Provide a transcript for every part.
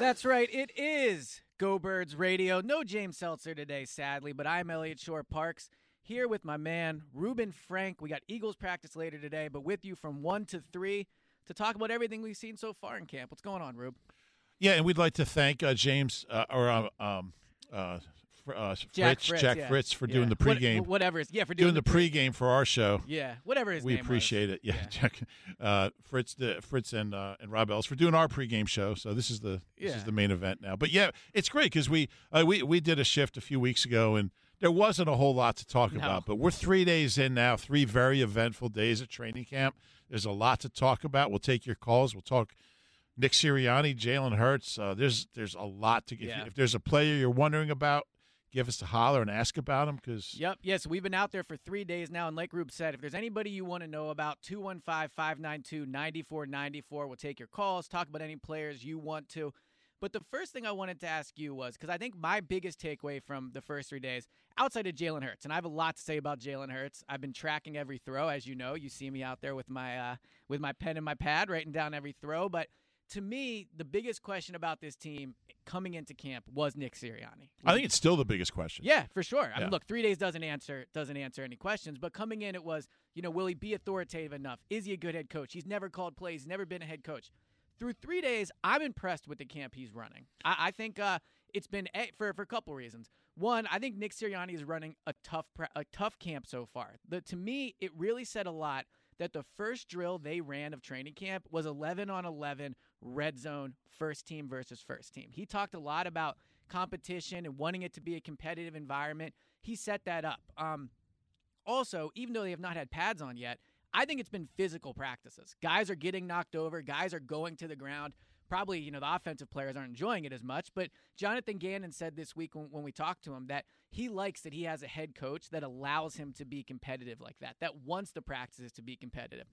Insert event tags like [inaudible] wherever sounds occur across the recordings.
That's right. It is Go Birds Radio. No James Seltzer today, sadly, but I'm Eliot Shorr-Parks here with my man Reuben Frank. We got Eagles practice later today, but with you from one to three to talk about everything we've seen so far in camp. What's going on, Rube? Yeah, and we'd like to thank uh, James uh, or uh, um, uh, uh, Jack Fritz, Fritz, Jack yeah. Fritz for Yeah. doing the What- pregame. whatever. it's- Yeah, for doing doing, the pregame for our show. Yeah, whatever his we name was. appreciate it. Yeah, [laughs] Jack, uh, Fritz, uh, Fritz, and uh, and Rob Ellis for doing our pregame show. So this is the this is the main event now. But yeah, it's great because we uh, we we did a shift a few weeks ago and. There wasn't a whole lot to talk No. about, but we're three days in now, three very eventful days at training camp. There's a lot to talk about. We'll take your calls. We'll talk Nick Sirianni, Jalen Hurts. Uh, there's there's a lot to get. Yeah. If there's a player you're wondering about, give us a holler and ask about them because Yep. Yes, we've been out there for three days now, and like Rube said, if there's anybody you want to know about, 215-592-9494. We'll take your calls, talk about any players you want to. But the first thing I wanted to ask you was because I think my biggest takeaway from the first three days, outside of Jalen Hurts, and I have a lot to say about Jalen Hurts. I've been tracking every throw, as you know. You see me out there with my uh, with my pen and my pad, writing down every throw. But to me, the biggest question about this team coming into camp was Nick Sirianni. I think it's still the biggest question. Yeah, for sure. I Yeah. mean, look, three days doesn't answer doesn't answer any questions. But coming in, it was, you know, will he be authoritative enough? Is he a good head coach? He's never called plays. He's never been a head coach. Through three days, I'm impressed with the camp he's running. I, I think uh, it's been a, for for a couple reasons. One, I think Nick Sirianni is running a tough pre- a tough camp so far. The, to me, it really said a lot that the first drill they ran of training camp was 11 on 11 red zone first team versus first team. He talked a lot about competition and wanting it to be a competitive environment. He set that up. Um, also, even though they have not had pads on yet, I think it's been physical practices. Guys are getting knocked over, guys are going to the ground. Probably, you know, the offensive players aren't enjoying it as much, but Jonathan Gannon said this week when, when we talked to him that he likes that he has a head coach that allows him to be competitive like that, that wants the practices to be competitive.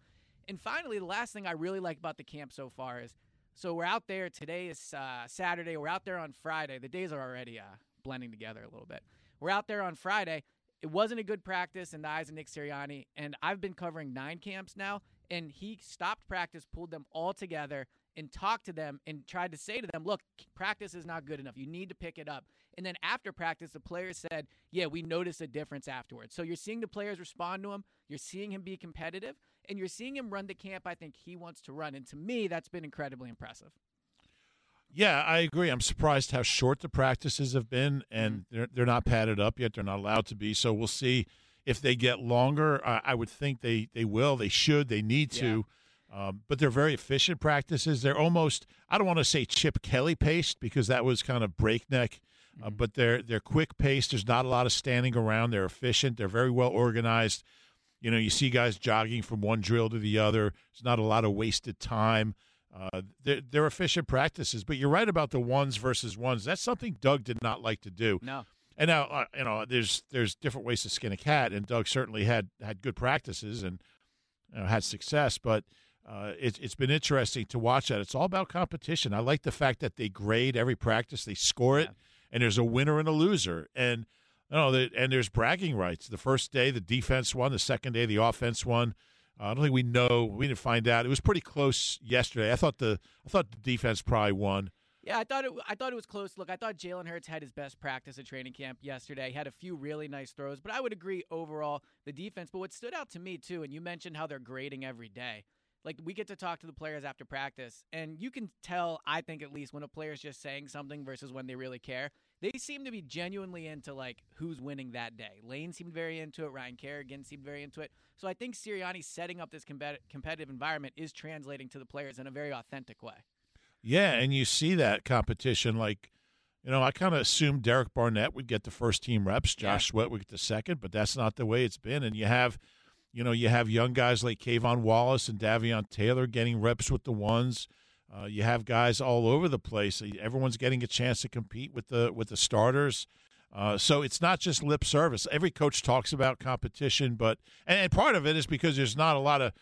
And finally, the last thing I really like about the camp so far is so we're out there. Today is uh, Saturday. We're out there on Friday. The days are already uh, blending together a little bit. We're out there on Friday. It wasn't a good practice in the eyes of Nick Sirianni, and I've been covering nine camps now, and he stopped practice, pulled them all together, and talked to them and tried to say to them, look, practice is not good enough. You need to pick it up. And then after practice, the players said, yeah, we noticed a difference afterwards. So you're seeing the players respond to him. You're seeing him be competitive, and you're seeing him run the camp I think he wants to run. And to me, that's been incredibly impressive. Yeah, I agree. I'm surprised how short the practices have been, and Mm-hmm. they're they're not padded up yet. They're not allowed to be. So we'll see if they get longer, I, I would think they they will. They should. They need to. Um, but they're very efficient practices. They're almost I don't want to say Chip Kelly paced because that was kind of breakneck, uh, but they're they're quick paced. There's not a lot of standing around. They're efficient. They're very well organized. You know, you see guys jogging from one drill to the other. It's not a lot of wasted time. Uh, they're, they're efficient practices, but you're right about the ones versus ones. That's something Doug did not like to do. No. And now, uh, you know, there's there's different ways to skin a cat, and Doug certainly had had good practices and you know, had success, but uh, it, it's been interesting to watch that. It's all about competition. I like the fact that they grade every practice, they score it, and there's a winner and a loser, and you know, the, and there's bragging rights. The first day, the defense won. The second day, the offense won. Uh, I don't think we know. We didn't find out. It was pretty close yesterday. I thought the I thought the defense probably won. Yeah, I thought it. I thought it was close. Look, I thought Jalen Hurts had his best practice at training camp yesterday. He had a few really nice throws, but I would agree overall the defense. But what stood out to me too, and you mentioned how they're grading every day. Like we get to talk to the players after practice, and you can tell. I think at least when a player's just saying something versus when they really care. They seem to be genuinely into like who's winning that day. Lane seemed very into it. Ryan Kerrigan seemed very into it. So I think Sirianni setting up this compet- competitive environment is translating to the players in a very authentic way. Yeah, and you see that competition. Like, you know, I kind of assumed Derek Barnett would get the first team reps, Josh Sweat would get the second, but that's not the way it's been. And you have, you know, you have young guys like K'Von Wallace and Davion Taylor getting reps with the ones. Uh, you have guys all over the place. Everyone's getting a chance to compete with the with the starters. Uh, so it's not just lip service. Every coach talks about competition, but and, and, part of it is because there's not a lot of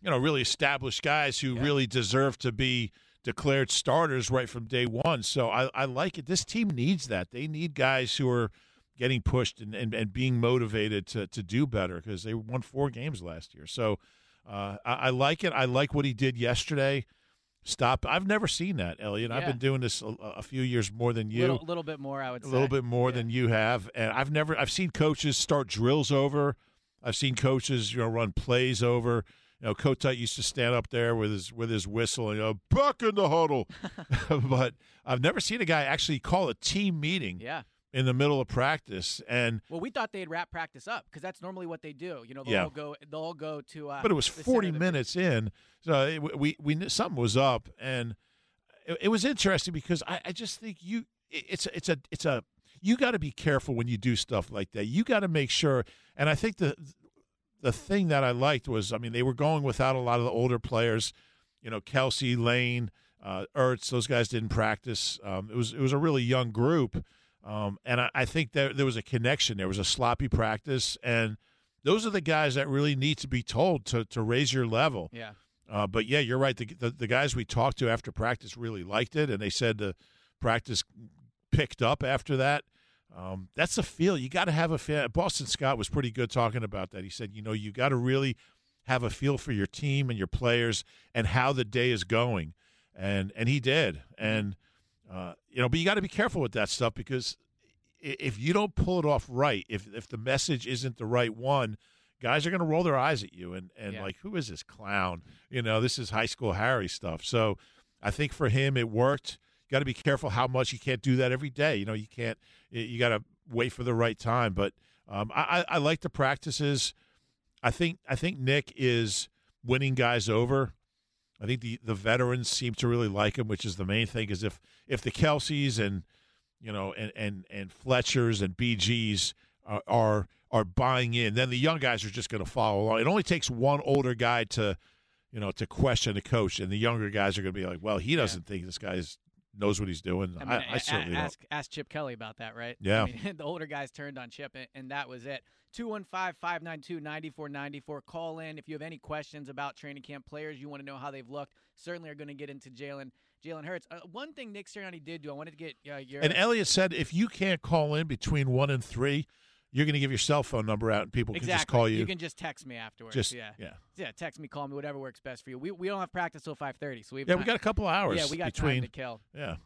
you know really established guys who Yeah. really deserve to be declared starters right from day one. So I, I like it. This team needs that. They need guys who are getting pushed and, and, and being motivated to, to do better because they won four games last year. So uh, I, I like it. I like what he did yesterday. Stop. I've never seen that, Eliot. I've been doing this a, a few years more than you little, little bit more, I would say. a say. little bit more Yeah. than you have and i've never i've seen coaches start drills over i've seen coaches you know run plays over you know Kotite used to stand up there with his with his whistle and you know back in the huddle [laughs] but i've never seen a guy actually call a team meeting Yeah. In the middle of practice and Well, we thought they'd wrap practice up because that's normally what they do. You know, they'll Yeah. all go. They'll all go to. Uh, but it was 40 of the- minutes in so it, we we knew something was up and it, it was interesting because I, I just think you it- it's it's a it's a you got to be careful when you do stuff like that you got to make sure and i think the the thing that i liked was i mean they were going without a lot of the older players you know kelce lane uh ertz those guys didn't practice um, it was it was a really young group um, and I, I think there there was a connection there was a sloppy practice and those are the guys that really need to be told to to raise your level Yeah. uh, but yeah, you're right. The, the the guys we talked to after practice really liked it, and they said the practice picked up after that. Um, that's a feel. You got to have a feel. Boston Scott was pretty good talking about that. He said, you know, you got to really have a feel for your team and your players and how the day is going, and and he did. And uh, you know, but you got to be careful with that stuff because if you don't pull it off right, if if the message isn't the right one, guys are going to roll their eyes at you and and Yeah. like, who is this clown? You know, this is high school Harry stuff. So I think for him it worked. You got to be careful how much you can't do that every day. You know, you can't. You got to wait for the right time. But um, I, I I like the practices. I think I think Nick is winning guys over. I think the, the veterans seem to really like him, which is the main thing. Is if if the Kelces and you know and and and Fletchers and BGs are are, are buying in, then the young guys are just going to follow along. It only takes one older guy to you know to question the coach, and the younger guys are going to be like, well, he doesn't think this guy's knows what he's doing. I, I, mean, I, a- certainly a- don't. ask ask Chip Kelly about that, right? Yeah. I mean, [laughs] the older guys turned on Chip, and, and that was it. 215-592-9494. Call in if you have any questions about training camp players. You want to know how they've looked. Certainly are going to get into Jalen Jalen Hurts. Uh, one thing Nick Sirianni did do, I wanted to get uh, your And Eliot said if you can't call in between one and three, you're going to give your cell phone number out, and people exactly. can just call you. You can just text me afterwards. just yeah. yeah. Yeah, text me, call me, whatever works best for you. We, we don't have practice till 5:30, so we Yeah, time. we got a couple hours. yeah, we got between. time to kill. yeah,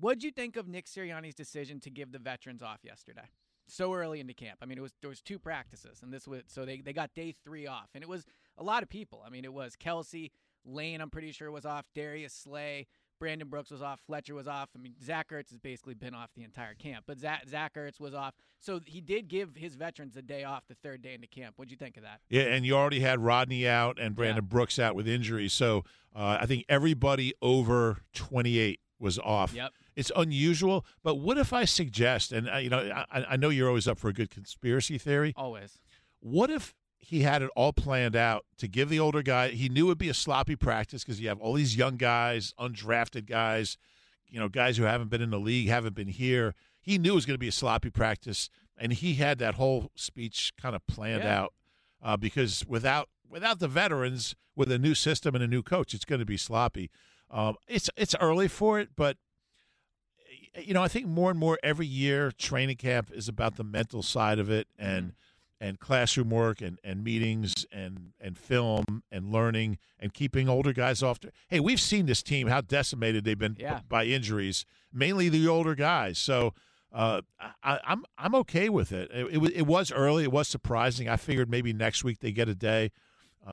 What'd you think of Nick Sirianni's decision to give the veterans off yesterday? So early into camp. I mean, it was there was two practices, and this was so they, they got day three off, and it was a lot of people. I mean, it was Kelce, Lane. I'm pretty sure was off. Darius Slay, Brandon Brooks was off, Fletcher was off. I mean, Zach Ertz has basically been off the entire camp, but Zach, Zach Ertz was off. So he did give his veterans a day off the third day into camp. What'd you think of that? Yeah, and you already had Rodney out and Brandon Yeah. Brooks out with injuries. So uh, I think everybody over 28 was off. Yep. It's unusual, but what if I suggest, and uh, you know, I, I know you're always up for a good conspiracy theory. Always. What if he had it all planned out to give the older guy? He knew it'd be a sloppy practice because you have all these young guys, undrafted guys, you know, guys who haven't been in the league, haven't been here. He knew it was going to be a sloppy practice, and he had that whole speech kind of planned Yeah. out uh, because without without the veterans, with a new system and a new coach, it's going to be sloppy. Um, it's it's early for it, but you know, I think more and more every year training camp is about the mental side of it and and classroom work and, and meetings and and film and learning and keeping older guys off. The, hey, we've seen this team how decimated they've been Yeah. by injuries, mainly the older guys. So uh, I, I'm I'm okay with it. It, it, was, it was early. It was surprising. I figured maybe next week they get a day,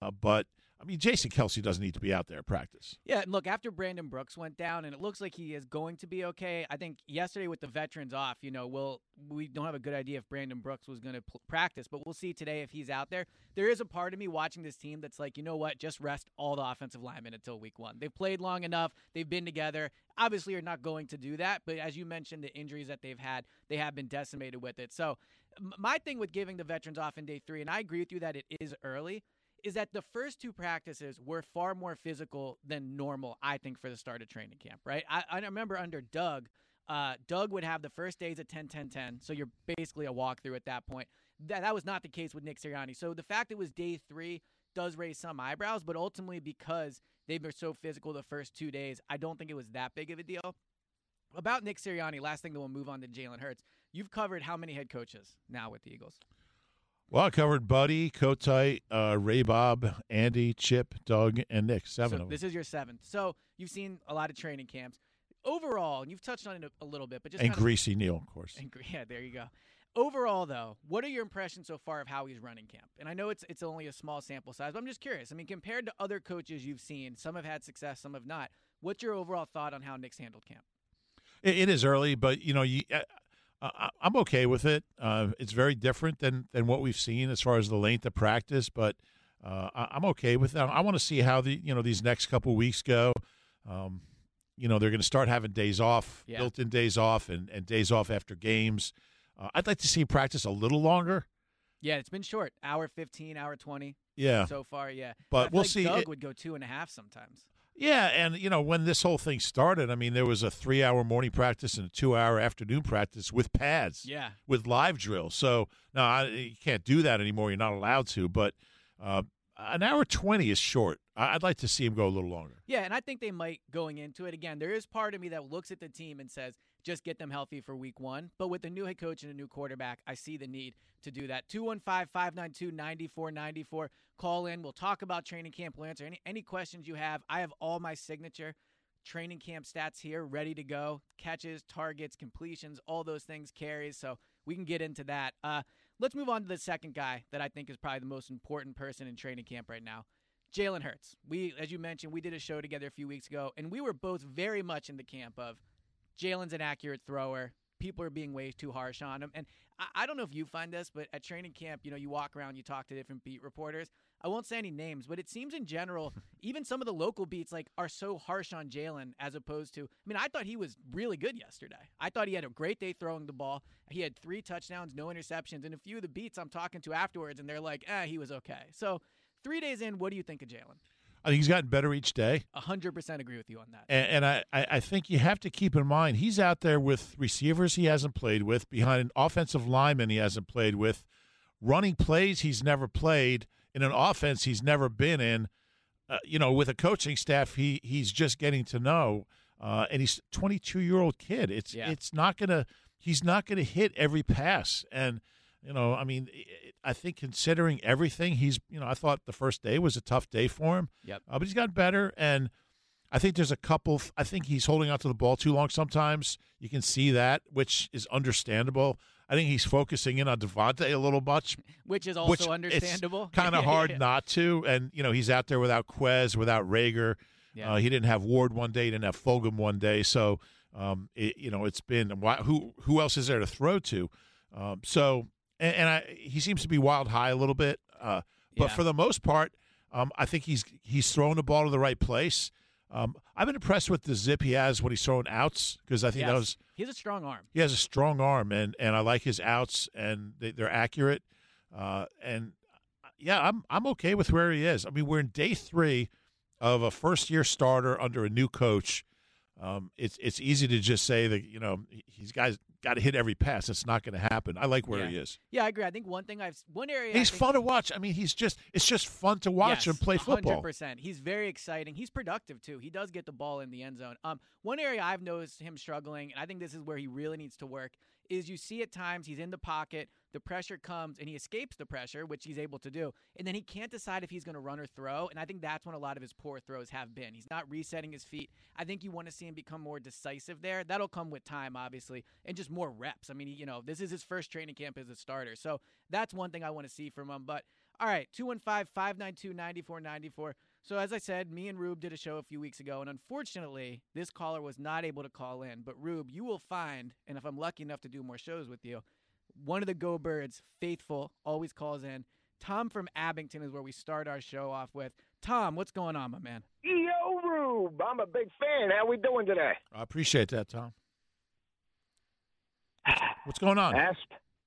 uh, but I mean Jason Kelce doesn't need to be out there at practice. Yeah, and look, after Brandon Brooks went down, and it looks like he is going to be okay. I think yesterday with the veterans off, you know, we'll we don't have a good idea if Brandon Brooks was going to pl- practice, but we'll see today if he's out there. There is a part of me watching this team that's like, you know what, just rest all the offensive linemen until week one. They've played long enough. They've been together. Obviously, you're not going to do that, but as you mentioned, the injuries that they've had, they have been decimated with it. So, my thing with giving the veterans off in day three, and I agree with you that it is early is that the first two practices were far more physical than normal, I think, for the start of training camp, right? I, I remember under Doug, uh, Doug would have the first days at 10 10 10. So you're basically a walkthrough at that point. That, that was not the case with Nick Sirianni. So the fact it was day three does raise some eyebrows, but ultimately because they were so physical the first two days, I don't think it was that big of a deal. About Nick Sirianni, last thing that we'll move on to Jalen Hurts. You've covered how many head coaches now with the Eagles? Well, I covered Buddy, Kotite, uh, Ray Bob, Andy, Chip, Doug, and Nick. Seven so of them. This is your seventh. So you've seen a lot of training camps. Overall, and you've touched on it a, little bit, but just and kind of- Greasy Neale, of course. and [laughs] yeah, there you go. Overall, though, what are your impressions so far of how he's running camp? And I know it's it's only a small sample size, but I'm just curious. I mean, compared to other coaches you've seen, some have had success, some have not. What's your overall thought on how Nick's handled camp? It, it is early, but you know, you, uh, I, I'm okay with it. Uh, it's very different than than what we've seen as far as the length of practice, but uh, I'm okay with that. I want to see how the you know these next couple weeks go. Um, you know, they're going to start having days off, Yeah. built-in days off, and, and days off after games. Uh, I'd like to see practice a little longer. Yeah, it's been short. Hour 15, hour 20 Yeah, so far, yeah. But we'll like see. Doug It- would go two and a half sometimes. Yeah, and you know when this whole thing started, I mean there was a three-hour morning practice and a two-hour afternoon practice with pads, Yeah. with live drills. So no, I, you can't do that anymore. You're not allowed to. But uh, an hour twenty is short. I- I'd like to see him go a little longer. Yeah, and I think they might going into it. Again, there is part of me that looks at the team and says, just get them healthy for week one. But with a new head coach and a new quarterback, I see the need to do that. 215 592 9494. Call in. We'll talk about training camp. We'll answer any, any questions you have. I have all my signature training camp stats here ready to go catches, targets, completions, all those things, carries. So we can get into that. Uh, let's move on to the second guy that I think is probably the most important person in training camp right now. Jalen Hurts. We, as you mentioned, we did a show together a few weeks ago, and we were both very much in the camp of Jalen's an accurate thrower. People are being way too harsh on him. And I, I don't know if you find this, but at training camp, you know, you walk around, you talk to different beat reporters. I won't say any names, but it seems in general, [laughs] even some of the local beats like are so harsh on Jalen as opposed to. I mean, I thought he was really good yesterday. I thought he had a great day throwing the ball. He had three touchdowns, no interceptions, and a few of the beats I'm talking to afterwards, and they're like, "eh, he was okay." So three days in, what do you think of Jalen? I think he's gotten better each day. hundred percent agree with you on that. And, and I, I think you have to keep in mind he's out there with receivers he hasn't played with, behind an offensive lineman he hasn't played with, running plays he's never played in an offense he's never been in. Uh, you know, with a coaching staff he he's just getting to know, uh, and he's a 22 year old kid. It's Yeah. it's not gonna he's not gonna hit every pass, and you know, I mean, I think considering everything, he's you know, I thought the first day was a tough day for him. Yep. Uh, but he's gotten better, and I think there's a couple. I think he's holding on to the ball too long sometimes. You can see that, which is understandable. I think he's focusing in on DeVonta a little much, Which is also which understandable. [laughs] Kind of hard yeah. not to, and you know he's out there without Quez, without Reagor. Yeah. Uh, he didn't have Ward one day, he didn't have Fulgham one day. So, um, it, you know, it's been who who else is there to throw to? Um, so, and, and I, he seems to be wild high a little bit, uh, but Yeah. for the most part, um, I think he's he's throwing the ball to the right place. Um, I've been impressed with the zip he has when he's throwing outs because I think that was He has a strong arm. he has a strong arm and and I like his outs and they, they're accurate. Uh, and yeah, I'm I'm okay with where he is. I mean, we're in day three of a first year starter under a new coach. Um, it's it's easy to just say that you know he's guys got to hit every pass. It's not going to happen. I like where Yeah. he is. Yeah, I agree. I think one thing I've one area he's fun to watch. I mean, he's just it's just fun to watch him play football. 100%. He's very exciting. He's productive too. He does get the ball in the end zone. Um, one area I've noticed him struggling, and I think this is where he really needs to work, is you see at times he's in the pocket, the pressure comes, and he escapes the pressure, which he's able to do, and then he can't decide if he's going to run or throw. And I think that's when a lot of his poor throws have been. He's not resetting his feet. I think you want to see him become more decisive there. That'll come with time, obviously, and just more reps. I mean, you know, this is his first training camp as a starter, so that's one thing I want to see from him. But all right, 215 592 9494. So, as I said, me and Rube did a show a few weeks ago, and unfortunately, this caller was not able to call in. But, Rube, you will find, and if I'm lucky enough to do more shows with you, one of the Go Birds, faithful, always calls in. Tom from Abington is where we start our show off with. Tom, what's going on, my man? Yo, Rube, I'm a big fan. How we doing today? I appreciate that, Tom. [sighs] What's going on? Asp.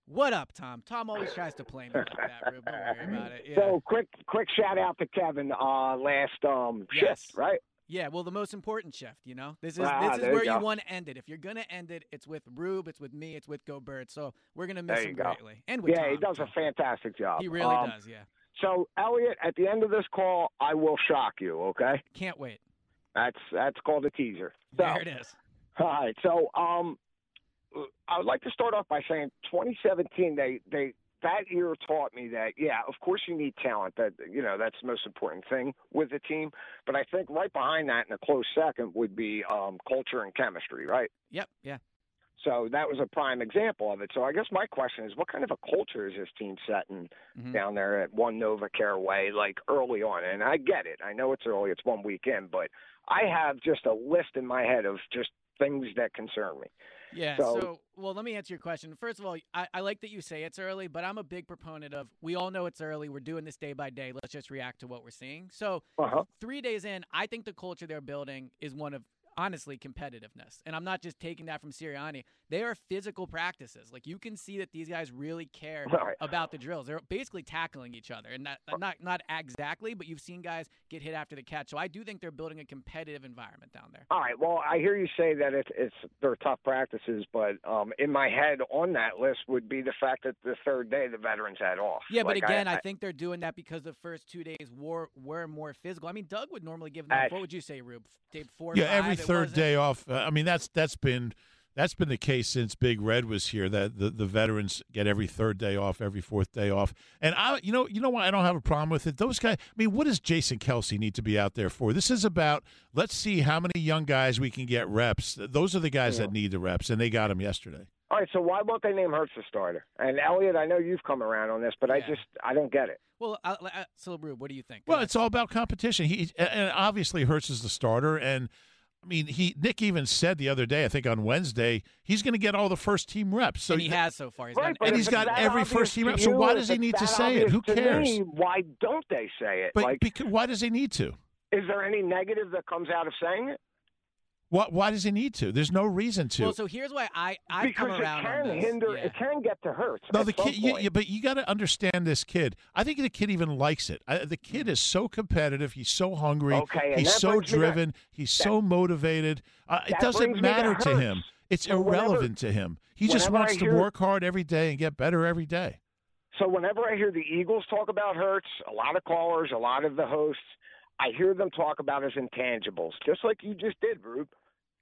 What up, Tom? Tom always tries to play me like that, Rube. Don't worry about it. Yeah. So quick, quick shout out to Kevin. Uh, last um Yes. shift, right? Yeah, well, the most important shift, you know. This is Ah, this is there you where you, want to end it. If you're gonna end it, it's with Rube, it's with me, it's with Go Bird. So we're gonna miss him go. greatly, and with yeah, he Tom, does a fantastic job. He really Um, does. Yeah, So, Eliot, at the end of this call, I will shock you. Okay, can't wait. that's that's called a teaser. So, There it is. [laughs] all right. So, um, I would like to start off by saying 2017. They they that year taught me that yeah, of course you need talent. That you know that's the most important thing with the team. But I think right behind that, in a close second, would be um, culture and chemistry. Right. Yep. Yeah. So that was a prime example of it. So I guess my question is, what kind of a culture is this team setting Mhm. down there at One NovaCare Way, like early on? And I get it. I know it's early. It's one weekend, but I have just a list in my head of just things that concern me. Yeah. So- So, well, let me answer your question. First of all, I, I like that you say it's early, but I'm a big proponent of we all know it's early. We're doing this day by day. Let's just react to what we're seeing. So, Uh huh. three days in, I think the culture they're building is one of honestly competitiveness. And I'm not just taking that from Sirianni. They are physical practices. Like you can see that these guys really care [laughs] Right. about the drills. They're basically tackling each other. And not not not exactly, but you've seen guys get hit after the catch. So I do think they're building a competitive environment down there. All right. Well, I hear you say that it's it's they're tough practices, but um, in my head on that list would be the fact that the third day the veterans had off. Yeah, but again, I, think they're doing that because the first two days were were more physical. I mean, Doug would normally give them. That's- what would you say, Rube? Day four, Yeah, five, every it third wasn't? day off. Uh, I mean, that's that's been that's been the case since Big Red was here. That the, the veterans get every third day off, every fourth day off. And I, you know, you know why I don't have a problem with it. Those guys. I mean, what does Jason Kelce need to be out there for? This is about let's see how many young guys we can get reps. Those are the guys that need the reps, and they got them yesterday. All right. So why won't they name Hurts the starter? And Eliot, I know you've come around on this, but I just I don't get it. Well, I, I, so Rube, what do you think? Well, Go it's all about competition. He and obviously Hurts is the starter, and I mean he Nick even said the other day, I think on Wednesday, he's going to get all the first team reps. So and he has so far. He's Right, gotten and if he's it's got every first team to rep. So why does he need to say it? Who cares? me, why don't they say it? But like, because, why does he need to? is there any negative that comes out of saying it? Why, why does he need to? There's no reason to. Well, so here's why I I've because come around it on can this. hinder. Yeah. It can get to Hurts. no, the kid. You, you- but you got to understand this kid. I think the kid even likes it. I, the kid is so competitive. He's so hungry. Okay, and he's that so brings me back- driven. He's so motivated. Uh, it doesn't brings me to matter to him. It's So whenever- irrelevant to him. He just wants I to work hard every day and get better every day. So whenever I hear the Eagles talk about Hurts, a lot of callers, a lot of the hosts, I hear them talk about his intangibles, just like you just did, Rube.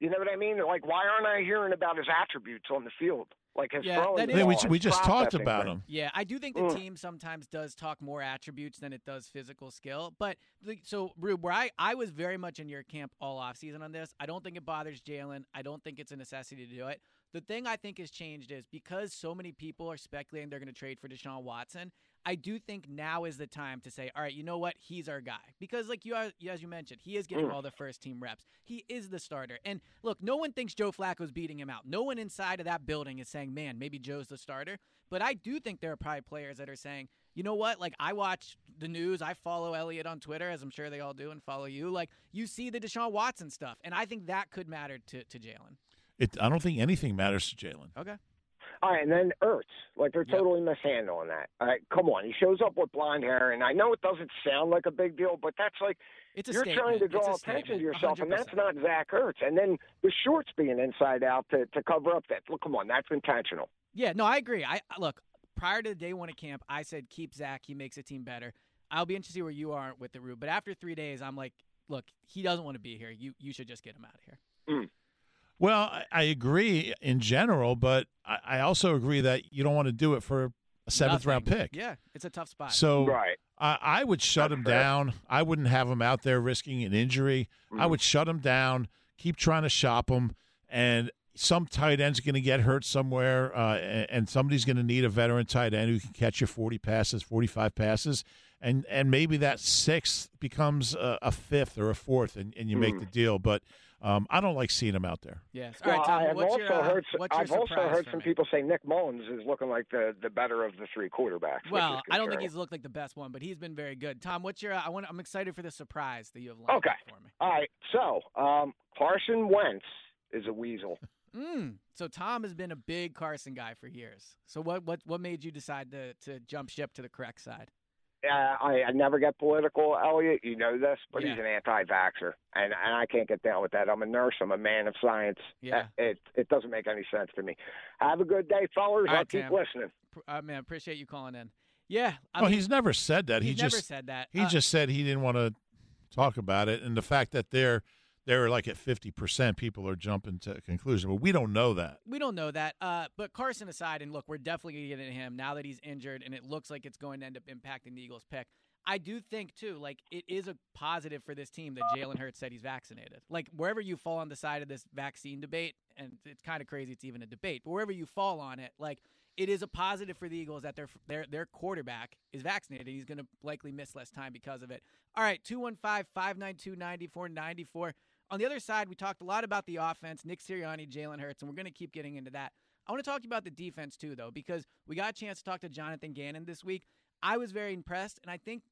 You know what I mean? Like, why aren't I hearing about his attributes on the field? Like his Yeah, throwing that the I mean, we, ball, we just talked about him. Yeah, I do think the Mm. team sometimes does talk more attributes than it does physical skill. But so, Rube, where I, I was very much in your camp all offseason on this. I don't think it bothers Jalen. I don't think it's a necessity to do it. The thing I think has changed is because so many people are speculating they're going to trade for Deshaun Watson. I do think now is the time to say, all right, you know what? He's our guy. Because, like you, are, as you mentioned, he is getting Mm. all the first team reps. He is the starter. And look, no one thinks Joe Flacco's beating him out. No one inside of that building is saying, man, maybe Joe's the starter. But I do think there are probably players that are saying, you know what? Like, I watch the news. I follow Eliot on Twitter, as I'm sure they all do, and follow you. Like, you see the Deshaun Watson stuff. And I think that could matter to, to Jalen. It, I don't think anything matters to Jalen. Okay. All right, and then Ertz, like they're Yep. totally mishandling that. All right, come on, he shows up with blonde hair, and I know it doesn't sound like a big deal, but that's like It's a you're statement. trying to draw attention to yourself, and that's not Zach Ertz. And then the shorts being inside out to to cover up that. Look, come on, that's intentional. Yeah, no, I agree. I look prior to the day one of camp, I said keep Zach. He makes a team better. I'll be interested to see where you are with the Rube. But after three days, I'm like, look, he doesn't want to be here. You you should just get him out of here. Mm. Well, I, I agree in general, but I, I also agree that you don't want to do it for a seventh round pick. Yeah, it's a tough spot. So Right. I, I would shut That's him fair. down. I wouldn't have him out there risking an injury. I Mm. would shut him down, keep trying to shop him, and some tight end's going to get hurt somewhere, uh, and, and somebody's going to need a veteran tight end who can catch you 40 passes, 45 passes, and and maybe that sixth becomes a, a fifth or a fourth, and, and you make Mm. the deal. But um, I don't like seeing him out there. yes. All right, well, Tom. I have what's also your, uh, heard what's your I've also heard some me? people say Nick Mullens is looking like the the better of the three quarterbacks. Well, I don't think he's looked like the best one, but he's been very good. Tom, what's your? Uh, I want. I'm excited for the surprise that you have lined Okay. up for me. All right, so um, Carson Wentz is a weasel. Mm. So Tom has been a big Carson guy for years. So what what what made you decide to to jump ship to the correct side? Uh, I, I never get political, Eliot. You know this, but he's an anti-vaxer, and and I can't get down with that. I'm a nurse. I'm a man of science. Yeah. Uh, It it doesn't make any sense to me. Have a good day, fellas. All I'll right, keep Tim. listening. Pr- Uh, man, appreciate you calling in. Yeah, I well, mean, he's never said that. he's he never just said that. he Uh, just said he didn't want to talk about it, and the fact that they're they're like at 50 percent, people are jumping to a conclusion. But we don't know that. we don't know that. Uh, but Carson aside, and look, we're definitely going to get into him now that he's injured, and it looks like it's going to end up impacting the Eagles' pick. I do think too, like it is a positive for this team that Jalen Hurts said he's vaccinated. Like wherever you fall on the side of this vaccine debate, and it's kind of crazy it's even a debate, but wherever you fall on it, like it is a positive for the Eagles that their their their quarterback is vaccinated. He's going to likely miss less time because of it. All right, 215-592-9494. On the other side, we talked a lot about the offense, Nick Sirianni, Jalen Hurts, and we're going to keep getting into that. I want to talk to you about the defense too, though, because we got a chance to talk to Jonathan Gannon this week. I was very impressed, and I think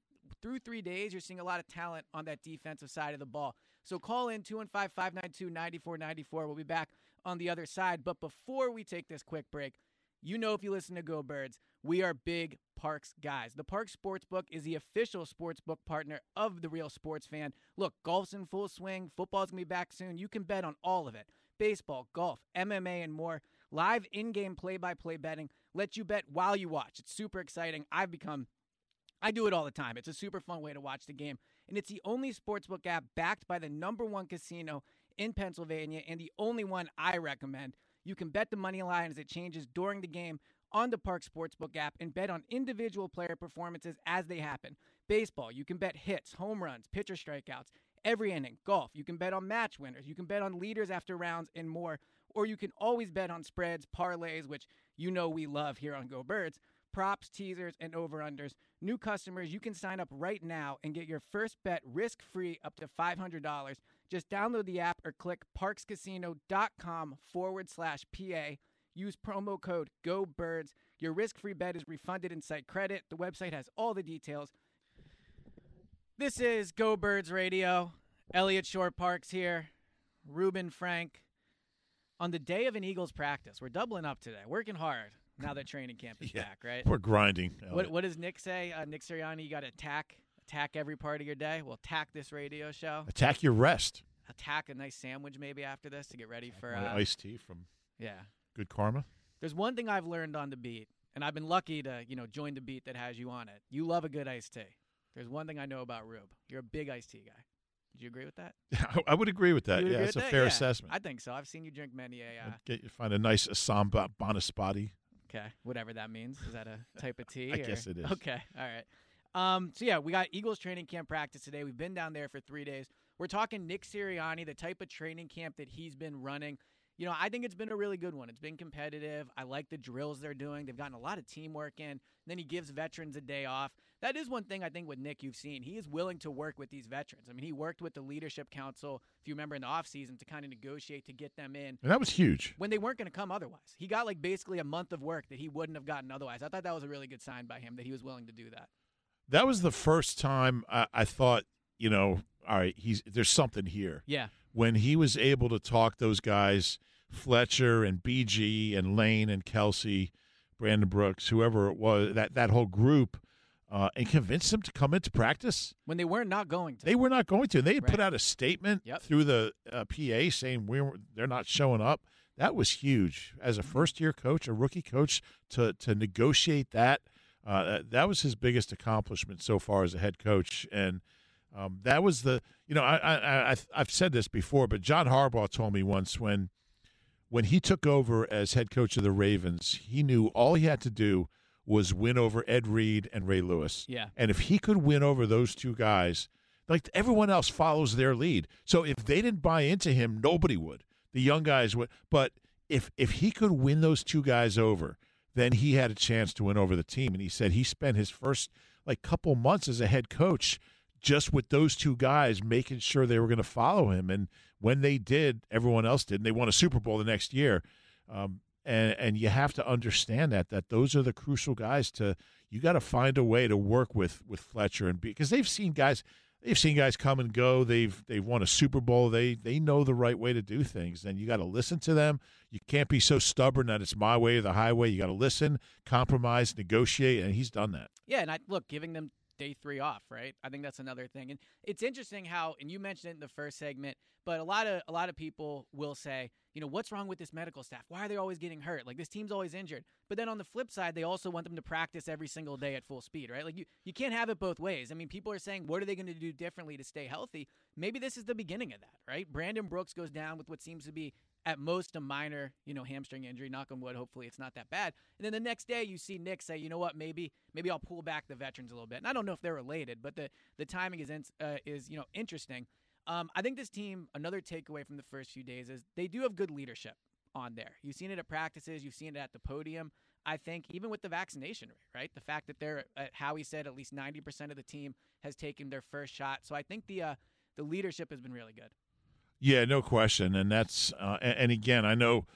through three days, you're seeing a lot of talent on that defensive side of the ball. So call in 215 592 9494. We'll be back on the other side. But before we take this quick break, you know, if you listen to Go Birds, we are big Parx guys. The Parx Sportsbook is the official sportsbook partner of the Real Sports Fan. Look, golf's in full swing, football's gonna be back soon. You can bet on all of it baseball, golf, MMA, and more. Live in game play by play betting lets you bet while you watch. It's super exciting. I've become I do it all the time. It's a super fun way to watch the game. And it's the only sportsbook app backed by the number one casino in Pennsylvania and the only one I recommend. You can bet the money line as it changes during the game on the Parx Sportsbook app and bet on individual player performances as they happen. Baseball, you can bet hits, home runs, pitcher strikeouts, every inning. Golf, you can bet on match winners. You can bet on leaders after rounds and more. Or you can always bet on spreads, parlays, which you know we love here on Go Birds props, teasers, and over unders. New customers, you can sign up right now and get your first bet risk free up to $500. Just download the app or click parxcasino.com forward slash PA. Use promo code GOBIRDS. Your risk free bet is refunded in site credit. The website has all the details. This is Go Birds Radio. Eliot Shorr-Parks here. Reuben Frank. On the day of an Eagles practice, we're doubling up today, working hard now that training camp is [laughs] Yeah. back, right? We're grinding. What, what does Nick say? Uh, Nick Sirianni, you got to attack, attack every part of your day. Well, attack this radio show. Attack your rest. Attack a nice sandwich maybe after this to get ready for. My Uh, iced tea from yeah. Good Karma. There's one thing I've learned on the beat, and I've been lucky to you know join the beat that has you on it. You love a good iced tea. There's one thing I know about Rube. You're a big iced tea guy. Would you agree with that? [laughs] I would agree with that. Yeah, it's a that? fair Yeah, assessment. I think so. I've seen you drink many a. Uh, Get you find a nice Assam Banaspati. Okay, whatever that means. Is that a [laughs] type of tea? I or- guess it is. Okay, all right. Um, so yeah, we got Eagles training camp practice today. We've been down there for three days. We're talking Nick Sirianni, the type of training camp that he's been running. You know, I think it's been a really good one. It's been competitive. I like the drills they're doing. They've gotten a lot of teamwork in. And then he gives veterans a day off. That is one thing I think with Nick you've seen. He is willing to work with these veterans. I mean, he worked with the leadership council, if you remember in the offseason, to kind of negotiate to get them in. And that was huge. When they weren't going to come otherwise. He got like basically a month of work that he wouldn't have gotten otherwise. I thought that was a really good sign by him that he was willing to do that. That was the first time I, I thought, you know, all right, he's there's something here. Yeah. When he was able to talk those guys Fletcher and BG and Lane and Kelce, Brandon Brooks, whoever it was, that, that whole group, uh, and convince them to come into practice when they were not going to. They were not going to. And they right. put out a statement yep. through the uh, PA saying we are they're not showing up. That was huge as a mm-hmm. first year coach, a rookie coach, to to negotiate that. Uh, that was his biggest accomplishment so far as a head coach, and um, that was the you know I, I I I've said this before, but John Harbaugh told me once when when he took over as head coach of the Ravens, he knew all he had to do was win over Ed Reed and Ray Lewis. Yeah. And if he could win over those two guys, like everyone else follows their lead. So if they didn't buy into him, nobody would. The young guys would. But if if he could win those two guys over, then he had a chance to win over the team. And he said he spent his first like couple months as a head coach just with those two guys making sure they were going to follow him. And when they did, everyone else did. And they won a Super Bowl the next year. Um, and and you have to understand that that those are the crucial guys to you got to find a way to work with with Fletcher and because they've seen guys they've seen guys come and go they've they've won a Super Bowl they they know the right way to do things and you got to listen to them you can't be so stubborn that it's my way or the highway you got to listen compromise negotiate and he's done that yeah and I look giving them day three off, right? I think that's another thing. And it's interesting how, and you mentioned it in the first segment, but a lot of a lot of people will say, you know, what's wrong with this medical staff? Why are they always getting hurt? Like this team's always injured. But then on the flip side, they also want them to practice every single day at full speed, right? Like you, you can't have it both ways. I mean, people are saying, what are they going to do differently to stay healthy? Maybe this is the beginning of that, right? Brandon Brooks goes down with what seems to be at most a minor, you know, hamstring injury. Knock on wood. Hopefully, it's not that bad. And then the next day, you see Nick say, "You know what? Maybe, maybe I'll pull back the veterans a little bit." And I don't know if they're related, but the the timing is uh, is you know interesting. Um, I think this team. Another takeaway from the first few days is they do have good leadership on there. You've seen it at practices. You've seen it at the podium. I think even with the vaccination rate, right? The fact that they're, uh, Howie said, at least ninety percent of the team has taken their first shot. So I think the uh, the leadership has been really good. Yeah, no question. And that's, uh, and again, I know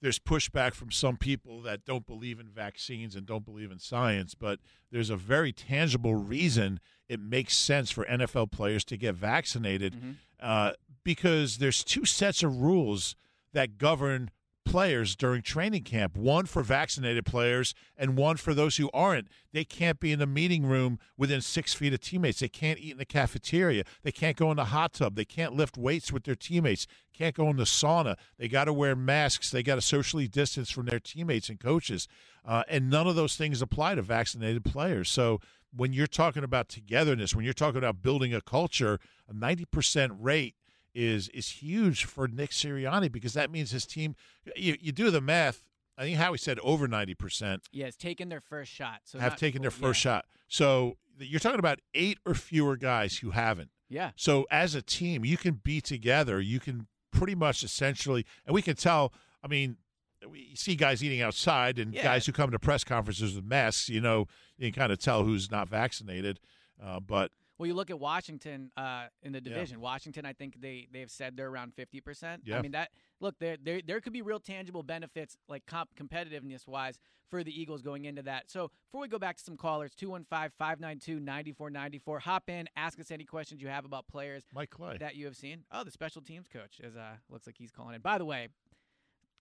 there's pushback from some people that don't believe in vaccines and don't believe in science, but there's a very tangible reason it makes sense for NFL players to get vaccinated mm-hmm. uh, because there's two sets of rules that govern players during training camp one for vaccinated players and one for those who aren't. They can't be in the meeting room within six feet of teammates. They can't eat in the cafeteria. They can't go in the hot tub. They can't lift weights with their teammates. Can't go in the sauna. They got to wear masks. They got to socially distance from their teammates and coaches. Uh, and none of those things apply to vaccinated players. So when you're talking about togetherness, when you're talking about building a culture, a 90% rate is is huge for Nick Sirianni because that means his team. You, you do the math. I think Howie said over ninety percent. Yeah, has taken their first shot. So have taken their first yeah. shot. So you're talking about eight or fewer guys who haven't. Yeah. So as a team, you can be together. You can pretty much essentially, and we can tell. I mean, we see guys eating outside and yeah. guys who come to press conferences with masks. You know, you can kind of tell who's not vaccinated. Uh, but well, you look at Washington uh, in the division. Yeah. Washington, I think they they've said they're around fifty percent. Yeah. I mean that. Look, there there there could be real tangible benefits like comp- competitiveness wise for the Eagles going into that. So before we go back to some callers, 215-592-9494. Hop in, ask us any questions you have about players Mike Clay. that you have seen. Oh, the special teams coach is uh looks like he's calling in. By the way,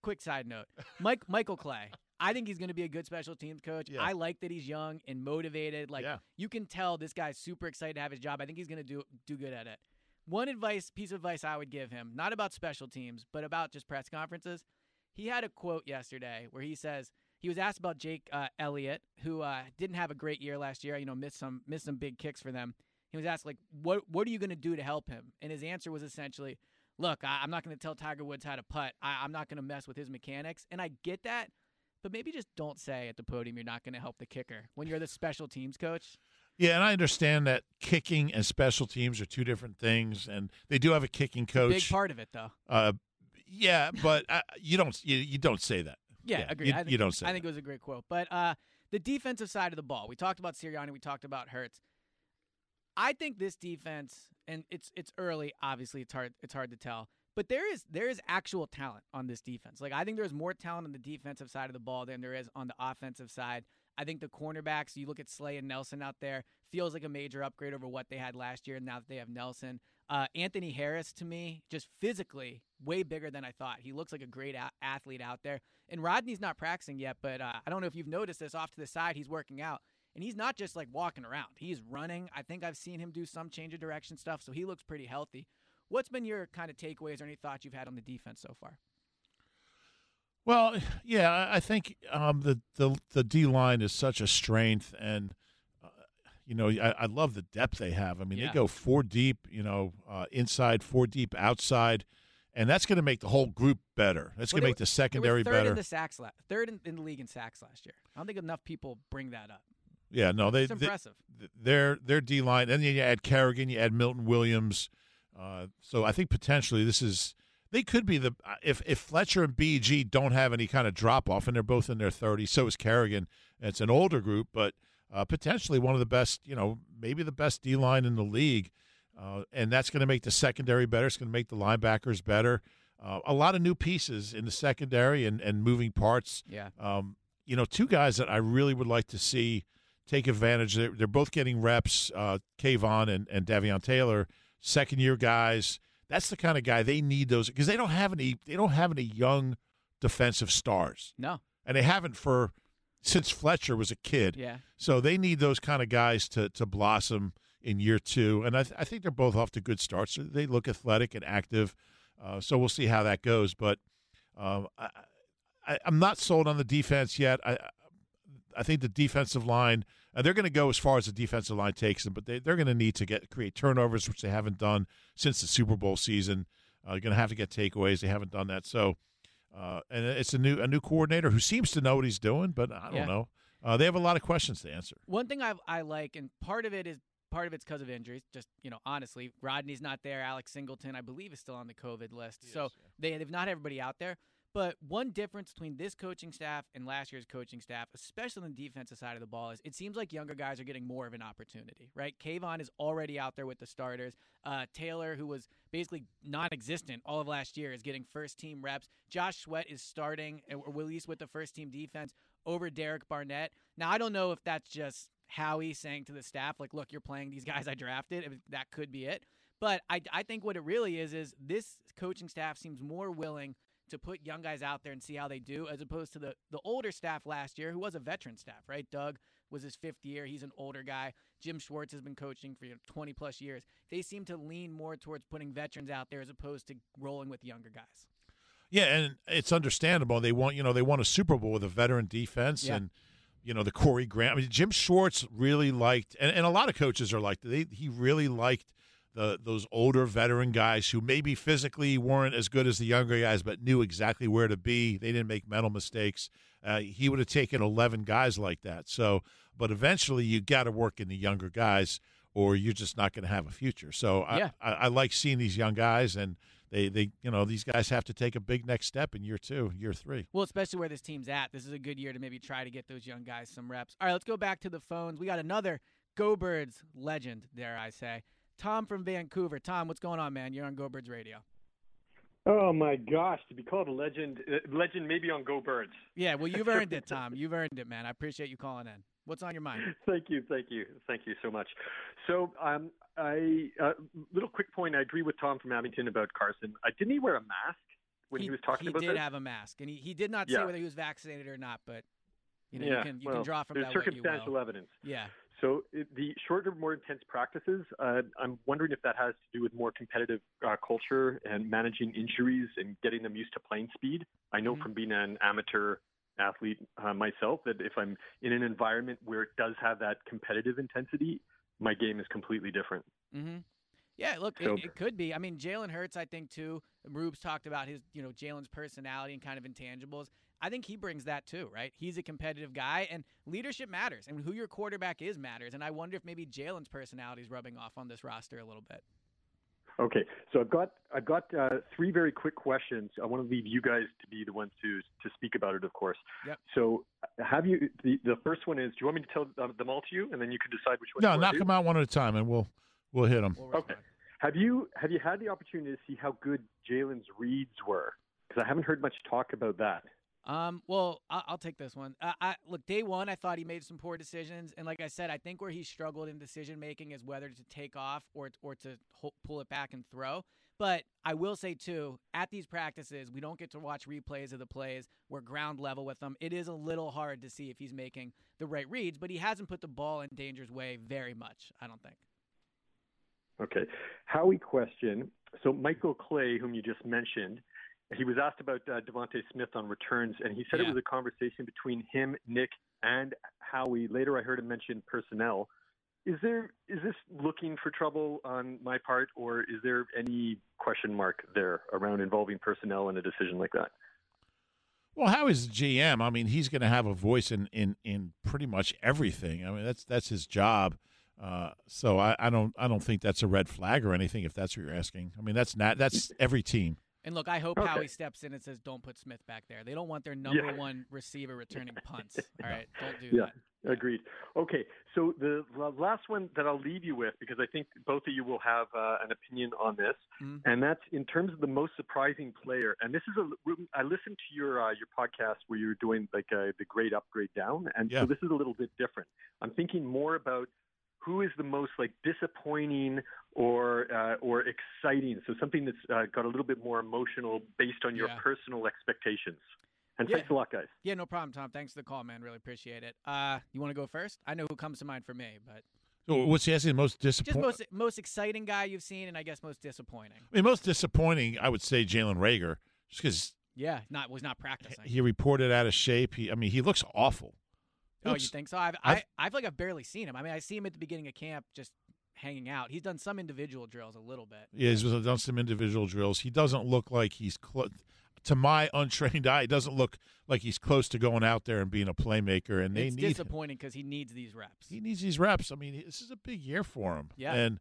quick side note, Mike Michael Clay. I think he's going to be a good special teams coach. Yeah. I like that he's young and motivated. Like yeah. you can tell this guy's super excited to have his job. I think he's going to do do good at it. One advice, piece of advice I would give him, not about special teams, but about just press conferences. He had a quote yesterday where he says he was asked about Jake uh, Elliott, who uh, didn't have a great year last year. You know, missed some missed some big kicks for them. He was asked like, "What what are you going to do to help him?" And his answer was essentially, "Look, I, am not going to tell Tiger Woods how to putt. I, I'm not going to mess with his mechanics." And I get that, but maybe just don't say at the podium you're not going to help the kicker when you're the special teams coach. Yeah, and I understand that kicking and special teams are two different things, and they do have a kicking coach. Big part of it, though. Uh, Yeah, but uh, you don't you, you don't say that. Yeah, Yeah, agree. you- I think, you don't say I think that. it was a great quote. But uh, the defensive side of the ball, we talked about Sirianni, we talked about Hurts. I think this defense, and it's it's early. Obviously, it's hard it's hard to tell. But there is there is actual talent on this defense. Like I think there's more talent on the defensive side of the ball than there is on the offensive side. I think the cornerbacks, you look at Slay and Nelson out there, feels like a major upgrade over what they had last year. Now that they have Nelson, uh, Anthony Harris to me, just physically way bigger than I thought. He looks like a great a- athlete out there. And Rodney's not practicing yet, but uh, I don't know if you've noticed this. Off to the side, he's working out, and he's not just like walking around. He's running. I think I've seen him do some change of direction stuff, so he looks pretty healthy. What's been your kind of takeaways or any thoughts you've had on the defense so far? Well, yeah, I- think um, the the the D line is such a strength, and uh, you know, I, I love the depth they have. I mean, Yeah. they go four deep, you know, uh, inside, four deep outside, and that's going to make the whole group better. That's Well, going to make the secondary they were third better. in the sacks, la- third in, in the league in sacks last year. I don't think enough people bring that up. yeah, no, they, It's they impressive. their their D line, and then you add Kerrigan, you add Milton Williams. Uh, so I think potentially this is they could be the if if Fletcher and BG don't have any kind of drop off, and they're both in their 30s. So is Kerrigan. It's an older group, but uh, potentially one of the best. You know, maybe the best D line in the league, uh, and that's going to make the secondary better. It's going to make the linebackers better. Uh, a lot of new pieces in the secondary and, and moving parts. Yeah. Um, you know, two guys that I really would like to see take advantage. They're, they're both getting reps. Uh, K'Von and, and Davion Taylor, second year guys. That's the kind of guy they need those because they don't have any. They don't have any young defensive stars, No. and they haven't for since Fletcher was a kid. Yeah. So they need those kind of guys to to blossom in year two, and I, th- I think they're both off to good starts. They look athletic and active, uh, so we'll see how that goes. But um, I, I, I'm not sold on the defense yet. I I think the defensive line uh, they're going to go as far as the defensive line takes them, but they, they're going to need to get create turnovers, which they haven't done since the Super Bowl season. Uh, they're going to have to get takeaways. They haven't done that. So, uh, and it's a new a new coordinator who seems to know what he's doing, but I don't Yeah. know. Uh, they have a lot of questions to answer. One thing I I like, and part of it is part of it's because of injuries. Just you know, honestly, Rodney's not there. Alex Singleton, I believe, is still on the COVID list. so they they've not everybody out there. But one difference between this coaching staff and last year's coaching staff, especially on the defensive side of the ball, is it seems like younger guys are getting more of an opportunity, right? K'Von is already out there with the starters. Uh, Taylor, who was basically non-existent all of last year, is getting first-team reps. Josh Sweat is starting, or at least with the first-team defense, over Derek Barnett. Now, I don't know if that's just Howie saying to the staff, like, look, you're playing these [laughs] guys I drafted. That could be it. But I, I think what it really is is this coaching staff seems more willing to put young guys out there and see how they do, as opposed to the the older staff last year, who was a veteran staff, right? Doug was his fifth year; he's an older guy. Jim Schwartz has been coaching for you know, 20 plus years. They seem to lean more towards putting veterans out there as opposed to rolling with younger guys. Yeah, and it's understandable. They want you know they want a Super Bowl with a veteran defense Yeah. and you know the Corey Grant. I mean, Jim Schwartz really liked, and, and a lot of coaches are like they he really liked the those older veteran guys who maybe physically weren't as good as the younger guys, but knew exactly where to be. They didn't make mental mistakes. Uh, he would have taken eleven guys like that. So, but eventually you got to work in the younger guys, or you're just not going to have a future. So Yeah. I, I, I like seeing these young guys and. They, they, you know, these guys have to take a big next step in year two, year three. Well, especially where this team's at. This is a good year to maybe try to get those young guys some reps. All right, let's go back to the phones. We got another Go Birds legend, dare I say. Tom from Vancouver. Tom, what's going on, man? You're on Go Birds Radio. Oh my gosh, to be called a legend, uh, legend maybe on Go Birds. Yeah, well, you've earned it, [laughs] Tom. You've earned it, man. I appreciate you calling in. What's on your mind? Thank you, thank you, thank you so much. So, um, I uh, little quick point. I agree with Tom from Abington about Carson. Uh, didn't he wear a mask when he, was talking he about He did this? have a mask, and he, he did not say whether he was vaccinated or not, but you know yeah, you can you well, can draw from that circumstantial evidence. Yeah. So the shorter, more intense practices, uh, I'm wondering if that has to do with more competitive uh, culture and managing injuries and getting them used to playing speed. I know Mhm. from being an amateur athlete uh, myself that if I'm in an environment where it does have that competitive intensity, my game is completely different. Mm-hmm. Yeah, look, So- it, it could be. I mean, Jalen Hurts, I think too. Rube's talked about his, you know, Jalen's personality and kind of intangibles. I think he brings that too, right? He's a competitive guy, and leadership matters, and who your quarterback is matters. And I wonder if maybe Jalen's personality is rubbing off on this roster a little bit. Okay, so I've got I've got uh, three very quick questions. I want to leave you guys to be the ones to to speak about it, of course. Yep. So, have you the the first one is? Do you want me to tell them all to you, and then you can decide which one? No, you knock them out one at a time, and we'll we'll hit them. We'll Okay. Have you have you had the opportunity to see how good Jalen's reads were? Because I haven't heard much talk about that. Um, well, I'll, I'll take this one. Uh, I look day one. I thought he made some poor decisions, and like I said, I think where he struggled in decision making is whether to take off or or to ho- pull it back and throw. But I will say too, at these practices, we don't get to watch replays of the plays. We're ground level with them. It is a little hard to see if he's making the right reads, but he hasn't put the ball in danger's way very much. I don't think. Okay. Howie question. So Michael Clay, whom you just mentioned, he was asked about uh, DeVonta Smith on returns, and he said Yeah. it was a conversation between him, Nick, and Howie. Later, I heard him mention personnel. Is there is this looking for trouble on my part, or is there any question mark there around involving personnel in a decision like that? Well, how is the GM? I mean, he's going to have a voice in, in, in pretty much everything. I mean, that's that's his job. Uh, so I, I don't I don't think that's a red flag or anything. If that's what you're asking, I mean, that's not that's every team. And look, I hope Okay. Howie steps in and says, "Don't put Smith back there." They don't want their number Yeah. one receiver returning [laughs] punts. All right, don't do Yeah. that. Agreed. Okay, so the last one that I'll leave you with, because I think both of you will have uh, an opinion on this, Mhm. and that's in terms of the most surprising player. And this is a I listened to your uh, your podcast where you were doing like uh, the grade upgrade down, and Yeah. so this is a little bit different. I'm thinking more about who is the most like disappointing or uh, or exciting. So something that's uh, got a little bit more emotional based on your Yeah. personal expectations. And Yeah. thanks a lot, guys. Yeah, no problem, Tom. Thanks for the call, man. Really appreciate it. Uh, you want to go first? I know who comes to mind for me, but So what's he asking? Most just disappointing? most most exciting guy you've seen, and I guess most disappointing. I mean, most disappointing, I would say Jalen Reagor, just because Yeah, not was not practicing. he reported out of shape. He, I mean, he looks awful. Oh, you think so? I've, I've- I I feel like I've barely seen him. I mean, I see him at the beginning of camp, just hanging out. He's done some individual drills a little bit. Yeah, he's done some individual drills. He doesn't look like he's close. To my [laughs] untrained eye, he doesn't look like he's close to going out there and being a playmaker. And they it's need disappointing because he needs these reps. he needs these reps. I mean, this is a big year for him. Yeah. And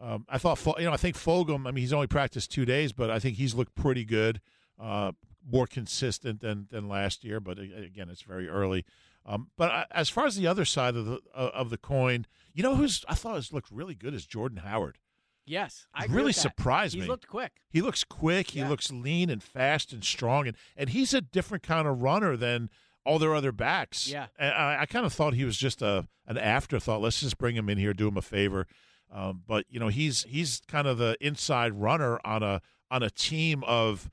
um, I thought, you know, I think Fulgham. I mean, he's only practiced two days, but I think he's looked pretty good, uh, more consistent than than last year. But again, it's very early. Um, but I, as far as the other side of the uh, of the coin, you know, who's I thought has looked really good is Jordan Howard. yes, I really surprised He's me. He looked quick. He looks quick. He Yeah. looks lean and fast and strong, and and he's a different kind of runner than all their other backs. Yeah. And I, I kind of thought he was just a an afterthought. Let's just bring him in here, do him a favor. Um, but you know, he's he's kind of the inside runner on a on a team of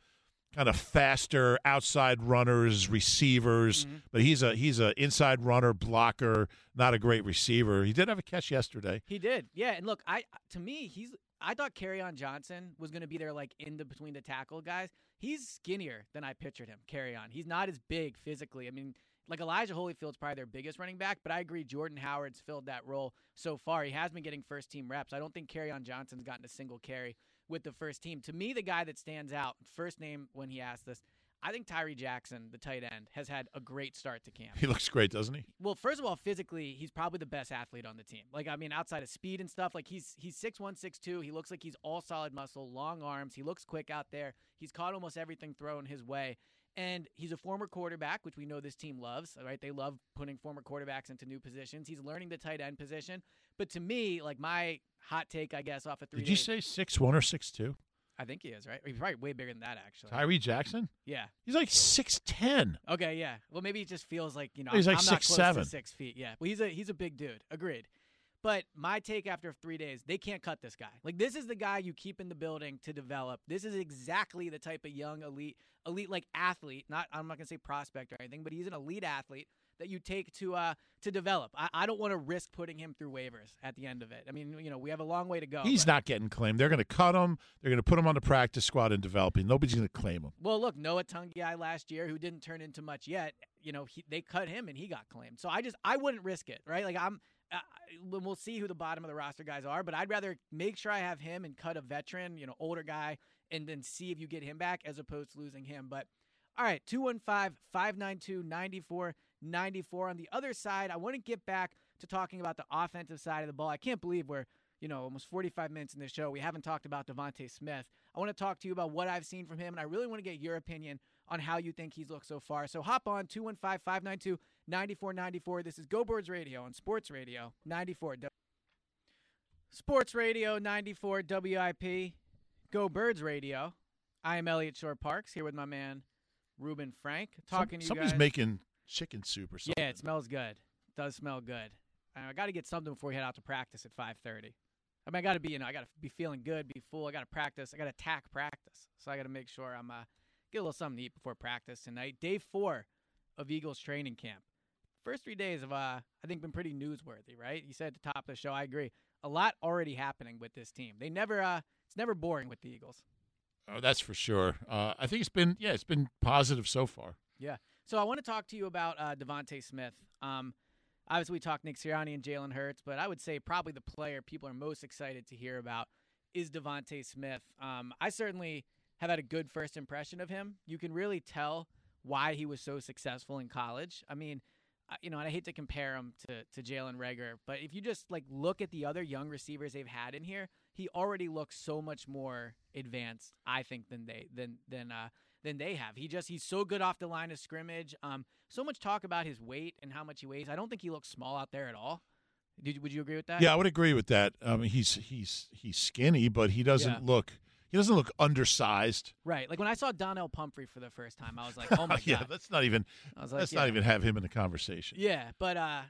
kind of faster outside runners, receivers. Mhm. But he's a he's a inside runner, blocker, not a great receiver. He did have a catch yesterday. He did, yeah. And look, I to me, he's. I thought Kerryon Johnson was going to be there, like in the between the tackle guys. He's skinnier than I pictured him. Kerryon. He's not as big physically. I mean, like Elijah Holyfield's probably their biggest running back, but I agree Jordan Howard's filled that role so far. He has been getting first team reps. I don't think Kerryon Johnson's gotten a single carry with the first team. To me, the guy that stands out, first name when he asked this, I think Tyree Jackson, the tight end, has had a great start to camp. He looks great, doesn't he? Well, first of all, physically, he's probably the best athlete on the team. Like, I mean, outside of speed and stuff, like he's he's six one, six two. He looks like he's all solid muscle, long arms. He looks quick out there. He's caught almost everything thrown his way. And he's a former quarterback, which we know this team loves, right? They love putting former quarterbacks into new positions. He's learning the tight end position. But to me, like my hot take, I guess, off of three Did you say six one or six two? I think he is, right? He's probably way bigger than that, actually. Tyree Jackson? Yeah. He's like six ten. Okay, yeah. Well, maybe it just feels like you know He's I'm, like I'm not six, close seven. to six feet. Yeah, well, he's a he's a big dude. Agreed. But my take after three days, they can't cut this guy. Like this is the guy you keep in the building to develop. This is exactly the type of young elite, elite like athlete. Not I'm not gonna say prospect or anything, but he's an elite athlete that you take to uh to develop. I, I don't want to risk putting him through waivers at the end of it. I mean, you know, we have a long way to go. He's but- not getting claimed. They're going to cut him. They're going to put him on the practice squad and developing. Nobody's going to claim him. Well, look, Noah Togiai last year, who didn't turn into much yet, you know, he, they cut him and he got claimed. So I just I wouldn't risk it, right? Like I'm, uh, we'll see who the bottom of the roster guys are, but I'd rather make sure I have him and cut a veteran, you know, older guy, and then see if you get him back as opposed to losing him. But all right, 215 592 9494. On the other side, I want to get back to talking about the offensive side of the ball. I can't believe we're you know, almost 45 minutes in the show. We haven't talked about DeVonta Smith. I want to talk to you about what I've seen from him, and I really want to get your opinion on how you think he's looked so far. So hop on 215 592 9494. This is Go Birds Radio on Sports Radio 94. Sports Radio 94 WIP. Go Birds Radio. I am Eliot Shorr-Parks here with my man Reuben Frank talking Some, to you somebody's guys. making chicken soup or something. Yeah, it smells good. does smell good. I got to get something before we head out to practice at 5:30. I mean, I got to be, you know, I got to be feeling good, be full. I got to practice. I got to attack practice. So I got to make sure I'm uh, get a little something to eat before practice tonight. Day four of Eagles training camp. First three days have, uh, I think, been pretty newsworthy, right? You said at the top of the show, I agree. A lot already happening with this team. They never, uh, it's never boring with the Eagles. Oh, that's for sure. Uh, I think it's been yeah, it's been positive so far. Yeah. So I want to talk to you about uh, DeVonta Smith. Um, obviously, we talked Nick Sirianni and Jalen Hurts, but I would say probably the player people are most excited to hear about is DeVonta Smith. Um, I certainly have had a good first impression of him. You can really tell why he was so successful in college. I mean, you know, and I hate to compare him to to Jalen Reagor, but if you just like look at the other young receivers they've had in here, he already looks so much more advanced, I think, than they than than uh, than they have. He just he's so good off the line of scrimmage. Um, so much talk about his weight and how much he weighs. I don't think he looks small out there at all. Did, would you agree with that? Yeah, I would agree with that. Um, he's he's he's skinny, but he doesn't Yeah. look he doesn't look undersized. Right. Like when I saw Donnel Pumphrey for the first time, I was like, [laughs] oh my yeah, god. let's not even I was like, let's yeah. not even have him in the conversation. Yeah, but uh,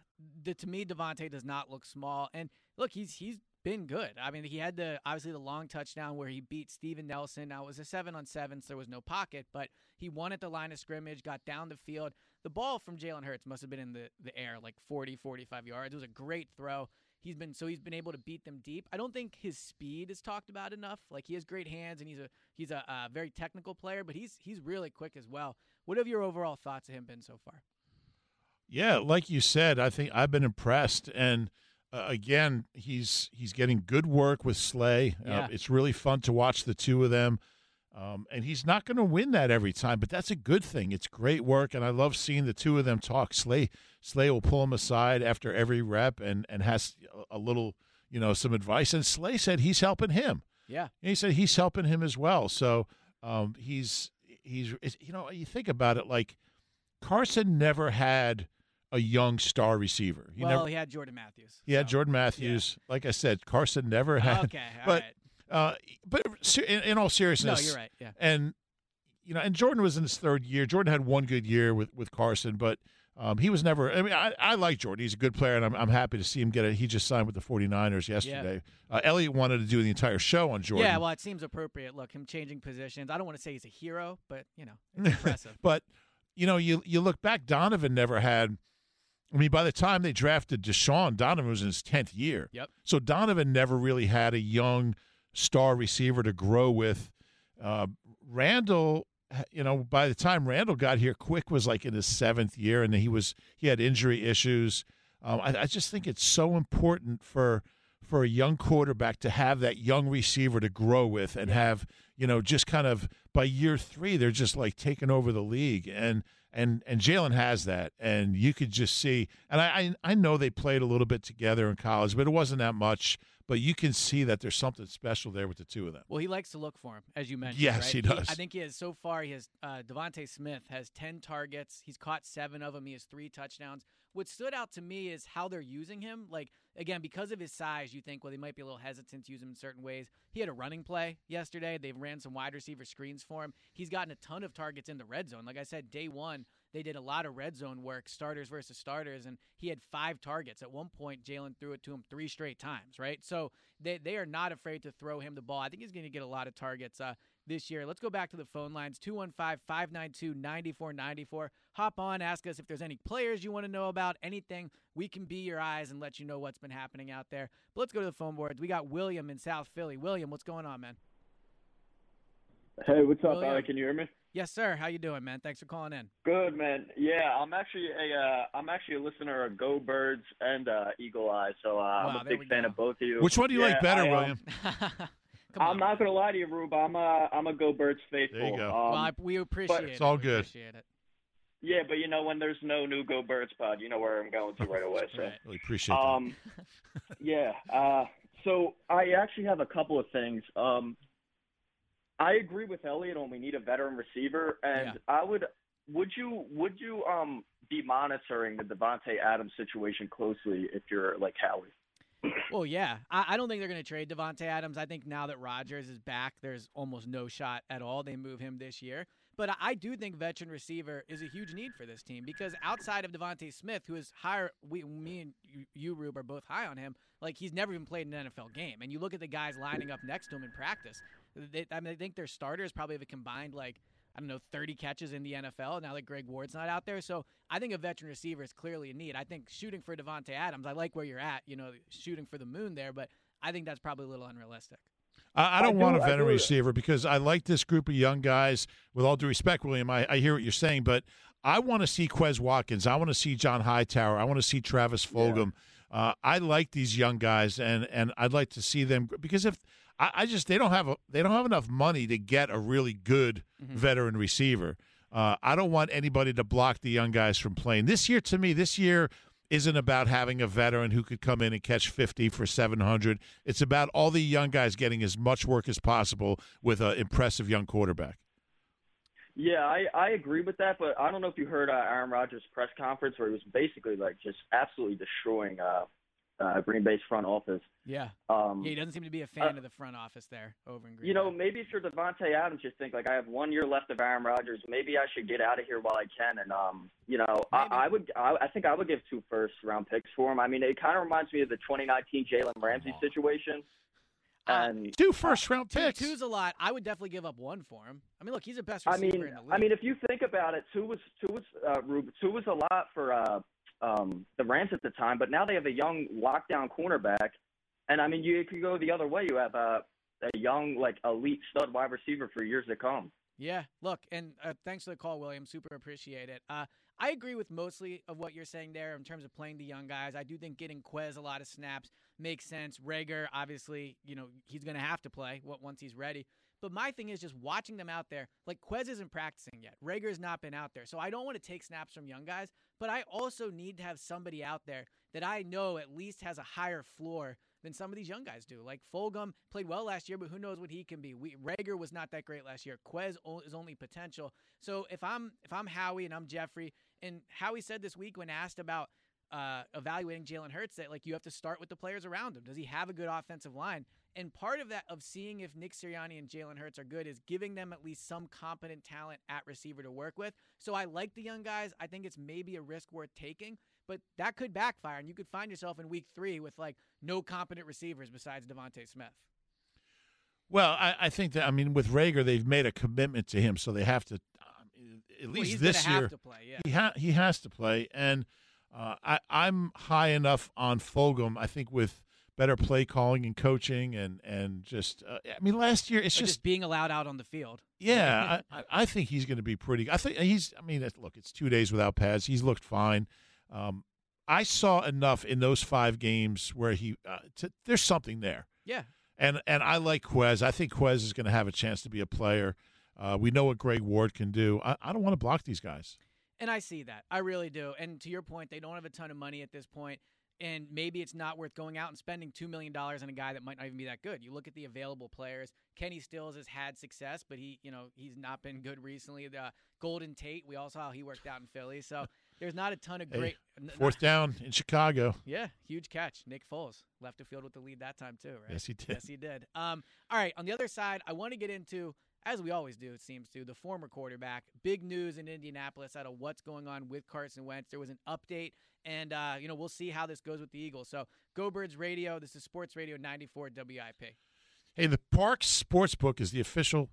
the, to me, DeVonta does not look small. And look, he's he's been good. I mean, he had the obviously the long touchdown where he beat Steven Nelson. Now it was a seven on seven, so there was no pocket, but he won at the line of scrimmage, got down the field. The ball from Jalen Hurts must have been in the, the air like 40, 45 yards. It was a great throw. He's been so he's been able to beat them deep. I don't think his speed is talked about enough. Like he has great hands and he's a he's a uh, very technical player, but he's he's really quick as well. What have your overall thoughts of him been so far? Yeah, like you said, I think I've been impressed, and uh, again, he's he's getting good work with Slay. Uh, Yeah. it's really fun to watch the two of them, um, and he's not going to win that every time, but that's a good thing. It's great work, and I love seeing the two of them talk. Slay Slay will pull him aside after every rep and and has a, little, you know, some advice, and Slay said he's helping him. Yeah. And he said he's helping him as well. So um, he's he's you know you think about it like Carson never had a young star receiver. He well, never he had Jordan Matthews. he had Jordan Matthews. Like I said, Carson never had. Okay, [laughs] all but right. Uh, but in, in all No, seriousness, you're right. Yeah. And you know, and Jordan was in his third year. Jordan had one good year with with Carson, but. Um, he was never. I mean, I, I like Jordan. He's a good player, and I'm, I'm happy to see him get it. He just signed with the 49ers yesterday. Uh, Eliot wanted to do the entire show on Jordan. Yeah, well, it seems appropriate. Look, him changing positions. I don't want to say he's a hero, but you know, it's [laughs] impressive. But you know, you you look back, Donovan never had. I mean, by the time they drafted Deshaun, Donovan was in his tenth year. Yep. So Donovan never really had a young star receiver to grow with. Uh, Randall, you know, by the time Randall got here, Quick was like in his seventh year, and he was he had injury issues. Um, I, I just think it's so important for for a young quarterback to have that young receiver to grow with and have you know just kind of by year three they're just like taking over the league and and and Jalen has that and you could just see and I, I I know they played a little bit together in college but it wasn't that much but you can see that there's something special there with the two of them. Well, he likes to look for him, as you mentioned. Yes, right? he does. I think he has so far. He has uh, DeVonta Smith has ten targets. He's caught seven of them. He has three touchdowns. What stood out to me is how they're using him. Like again, because of his size, you think well they might be a little hesitant to use him in certain ways. He had a running play yesterday. They ran some wide receiver screens for him. He's gotten a ton of targets in the red zone. Like I said, day one they did a lot of red zone work, starters versus starters, and he had five targets. At one point, Jalen threw it to him three straight times, right? So they, they are not afraid to throw him the ball. I think he's going to get a lot of targets uh, this year. Let's go back to the phone lines 215 592 9494. Hop on, ask us if there's any players you want to know about, anything. We can be your eyes and let you know what's been happening out there. But let's go to the phone boards. We got William in South Philly. William, what's going on, man? Hey, what's up, William. Alec? Can you hear me? Yes, sir. How you doing, man? Thanks for calling in. Good, man. Yeah, I'm actually a uh, I'm actually a listener of Go Birds and uh, Eagle Eye, so uh, Wow, I'm a big fan go. of both of you. Which one do you Yeah, like better, I, um, William? [laughs] I'm on. not gonna lie to you, Rube. I'm a I'm a Go Birds faithful. There you go. Um, well, I, we appreciate it. It's all We good. Appreciate it. yeah, but you know when there's no new Go Birds pod, you know where I'm going to right [laughs] away. So, Right. Really appreciate that. um, yeah. Uh, So I actually have a couple of things. Um, I agree with Eliot on we need a veteran receiver, and Yeah. I would would you would you um be monitoring the Davante Adams situation closely if you're like Howie? Well, yeah. I, I don't think they're going to trade Davante Adams. I think now that Rodgers is back, there's almost no shot at all they move him this year. But I, I do think veteran receiver is a huge need for this team because outside of DeVonta Smith, who is higher, we, me and you, you, Rube, are both high on him. Like he's never even played an NFL game, and you look at the guys lining up next to him in practice. They, I mean, I think their starters probably have a combined like I don't know, 30 catches in the NFL now that Greg Ward's not out there. So I think a veteran receiver is clearly a need. I think shooting for Davante Adams, I like where you're at, you know, shooting for the moon there, but I think that's probably a little unrealistic. I, I don't I want do- a I veteran receiver because I like this group of young guys. With all due respect, William, I, I hear what you're saying, but I want to see Quez Watkins. I want to see John Hightower. I want to see Travis Fulgham. Uh, I like these young guys, and and I'd like to see them because if I, I just they don't have a they don't have enough money to get a really good veteran receiver. Uh, I don't want anybody to block the young guys from playing this year. To me, this year isn't about having a veteran who could come in and catch 50 for 700. It's about all the young guys getting as much work as possible with an impressive young quarterback. Yeah, I, I agree with that, but I don't know if you heard uh, Aaron Rodgers' press conference where he was basically like just absolutely destroying uh, uh, Green Bay's front office. Yeah. Um, Yeah, he doesn't seem to be a fan of the front office there over in Green You know, Bay. maybe if you're Davante Adams, just think like I have one year left of Aaron Rodgers. Maybe I should get out of here while I can. And um, you know, I, I would, I, I think I would give two first round picks for him. I mean, it kind of reminds me of the 2019 Jalen Ramsey situation. And Two first round Two, picks. two's a lot. I would definitely give up one for him. I mean, look, he's the best I receiver mean, in the league. I mean, if you think about it, two was two was uh, Rube, two was a lot for uh, um, the Rams at the time, but now they have a young lockdown cornerback, and I mean, you could go the other way. You have a a young like elite stud wide receiver for years to come. Yeah, look, and uh, thanks for the call, William. Super appreciate it. Uh, I agree with mostly of what you're saying there in terms of playing the young guys. I do think getting Quez a lot of snaps makes sense. Reagor, obviously, you know, he's going to have to play once he's ready. But my thing is just watching them out there. Like Quez isn't practicing yet. Reagor's not been out there. So I don't want to take snaps from young guys, but I also need to have somebody out there that I know at least has a higher floor than some of these young guys do. Like Fulgham played well last year, but who knows what he can be. We, Reagor was not that great last year. Quez is only potential. So if I'm if I'm Howie and I'm Jeffrey, and Howie said this week when asked about uh, evaluating Jalen Hurts that like you have to start with the players around him. Does he have a good offensive line? And part of that of seeing if Nick Sirianni and Jalen Hurts are good is giving them at least some competent talent at receiver to work with. So I like the young guys. I think it's maybe a risk worth taking, but that could backfire, and you could find yourself in week three with like no competent receivers besides DeVonta Smith. Well, I, I think that I mean with Reagor, they've made a commitment to him, so they have to. Um, at Well, least he's this year, play. Yeah. he ha- he has to play, and uh, I I'm high enough on Fulgham. I think with better play calling and coaching, and and just uh, I mean last year it's just, just being allowed out on the field. yeah. I, I think he's going to be pretty. I think he's. I mean, look, it's two days without pads. He's looked fine. Um, I saw enough in those five games where he uh, to, there's something there. Yeah. And and I like Quez. I think Quez is going to have a chance to be a player. Uh, we know what Greg Ward can do. I, I don't want to block these guys. And I see that. I really do. And to your point, they don't have a ton of money at this point, And maybe it's not worth going out and spending $2 million on a guy that might not even be that good. You look at the available players. Kenny Stills has had success, but he, you know, he's not been good recently. The Golden Tate, we all saw how he worked out in Philly. So [laughs] there's not a ton of great. n- Fourth down in Chicago. Yeah, huge catch. Nick Foles left the field with the lead that time too, right? Yes, he did. Yes, he did. Um, all right, on the other side, I want to get into, as we always do, it seems to, the former quarterback. Big news in Indianapolis out of what's going on with Carson Wentz. There was an update, and uh, you know we'll see how this goes with the Eagles. So, Go Birds Radio. This is Sports Radio 94 WIP. Hey, the Parx Sportsbook is the official.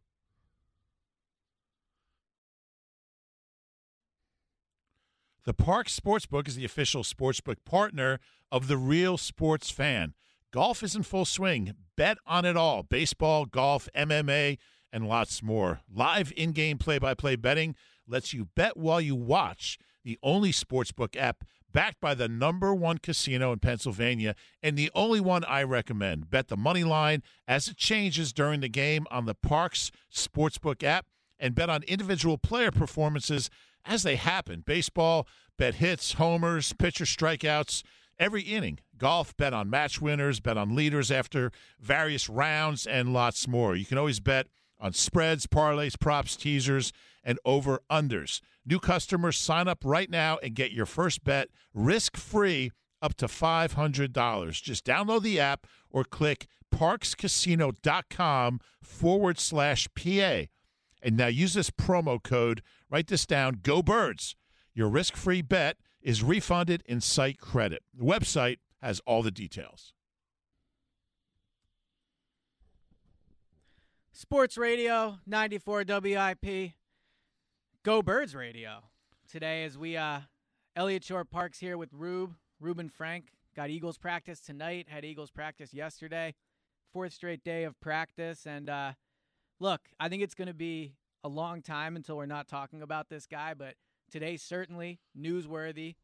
The Parx Sportsbook is the official sportsbook partner of the Real Sports Fan. Golf is in full swing. Bet on it all baseball, golf, MMA, and lots more. Live in game play by play betting lets you bet while you watch. The only sportsbook app backed by the number one casino in Pennsylvania and the only one I recommend. Bet the money line as it changes during the game on the Parx Sportsbook app and bet on individual player performances as they happen. Baseball, bet hits, homers, pitcher strikeouts, every inning. Golf, bet on match winners, bet on leaders after various rounds, and lots more. You can always bet on spreads, parlays, props, teasers, and over unders. New customers sign up right now and get your first bet risk free up to $500. Just download the app or click parxcasino.com forward slash PA. And now use this promo code, write this down, Go Birds. Your risk free bet is refunded in site credit. The website has all the details. Sports Radio 94 WIP. Go Birds Radio. Today as we uh Eliot Shorr-Parks here with Rube, Reuben Frank. Got Eagles practice tonight, had Eagles practice yesterday. Fourth straight day of practice and uh look, I think it's going to be a long time until we're not talking about this guy, but today certainly newsworthy.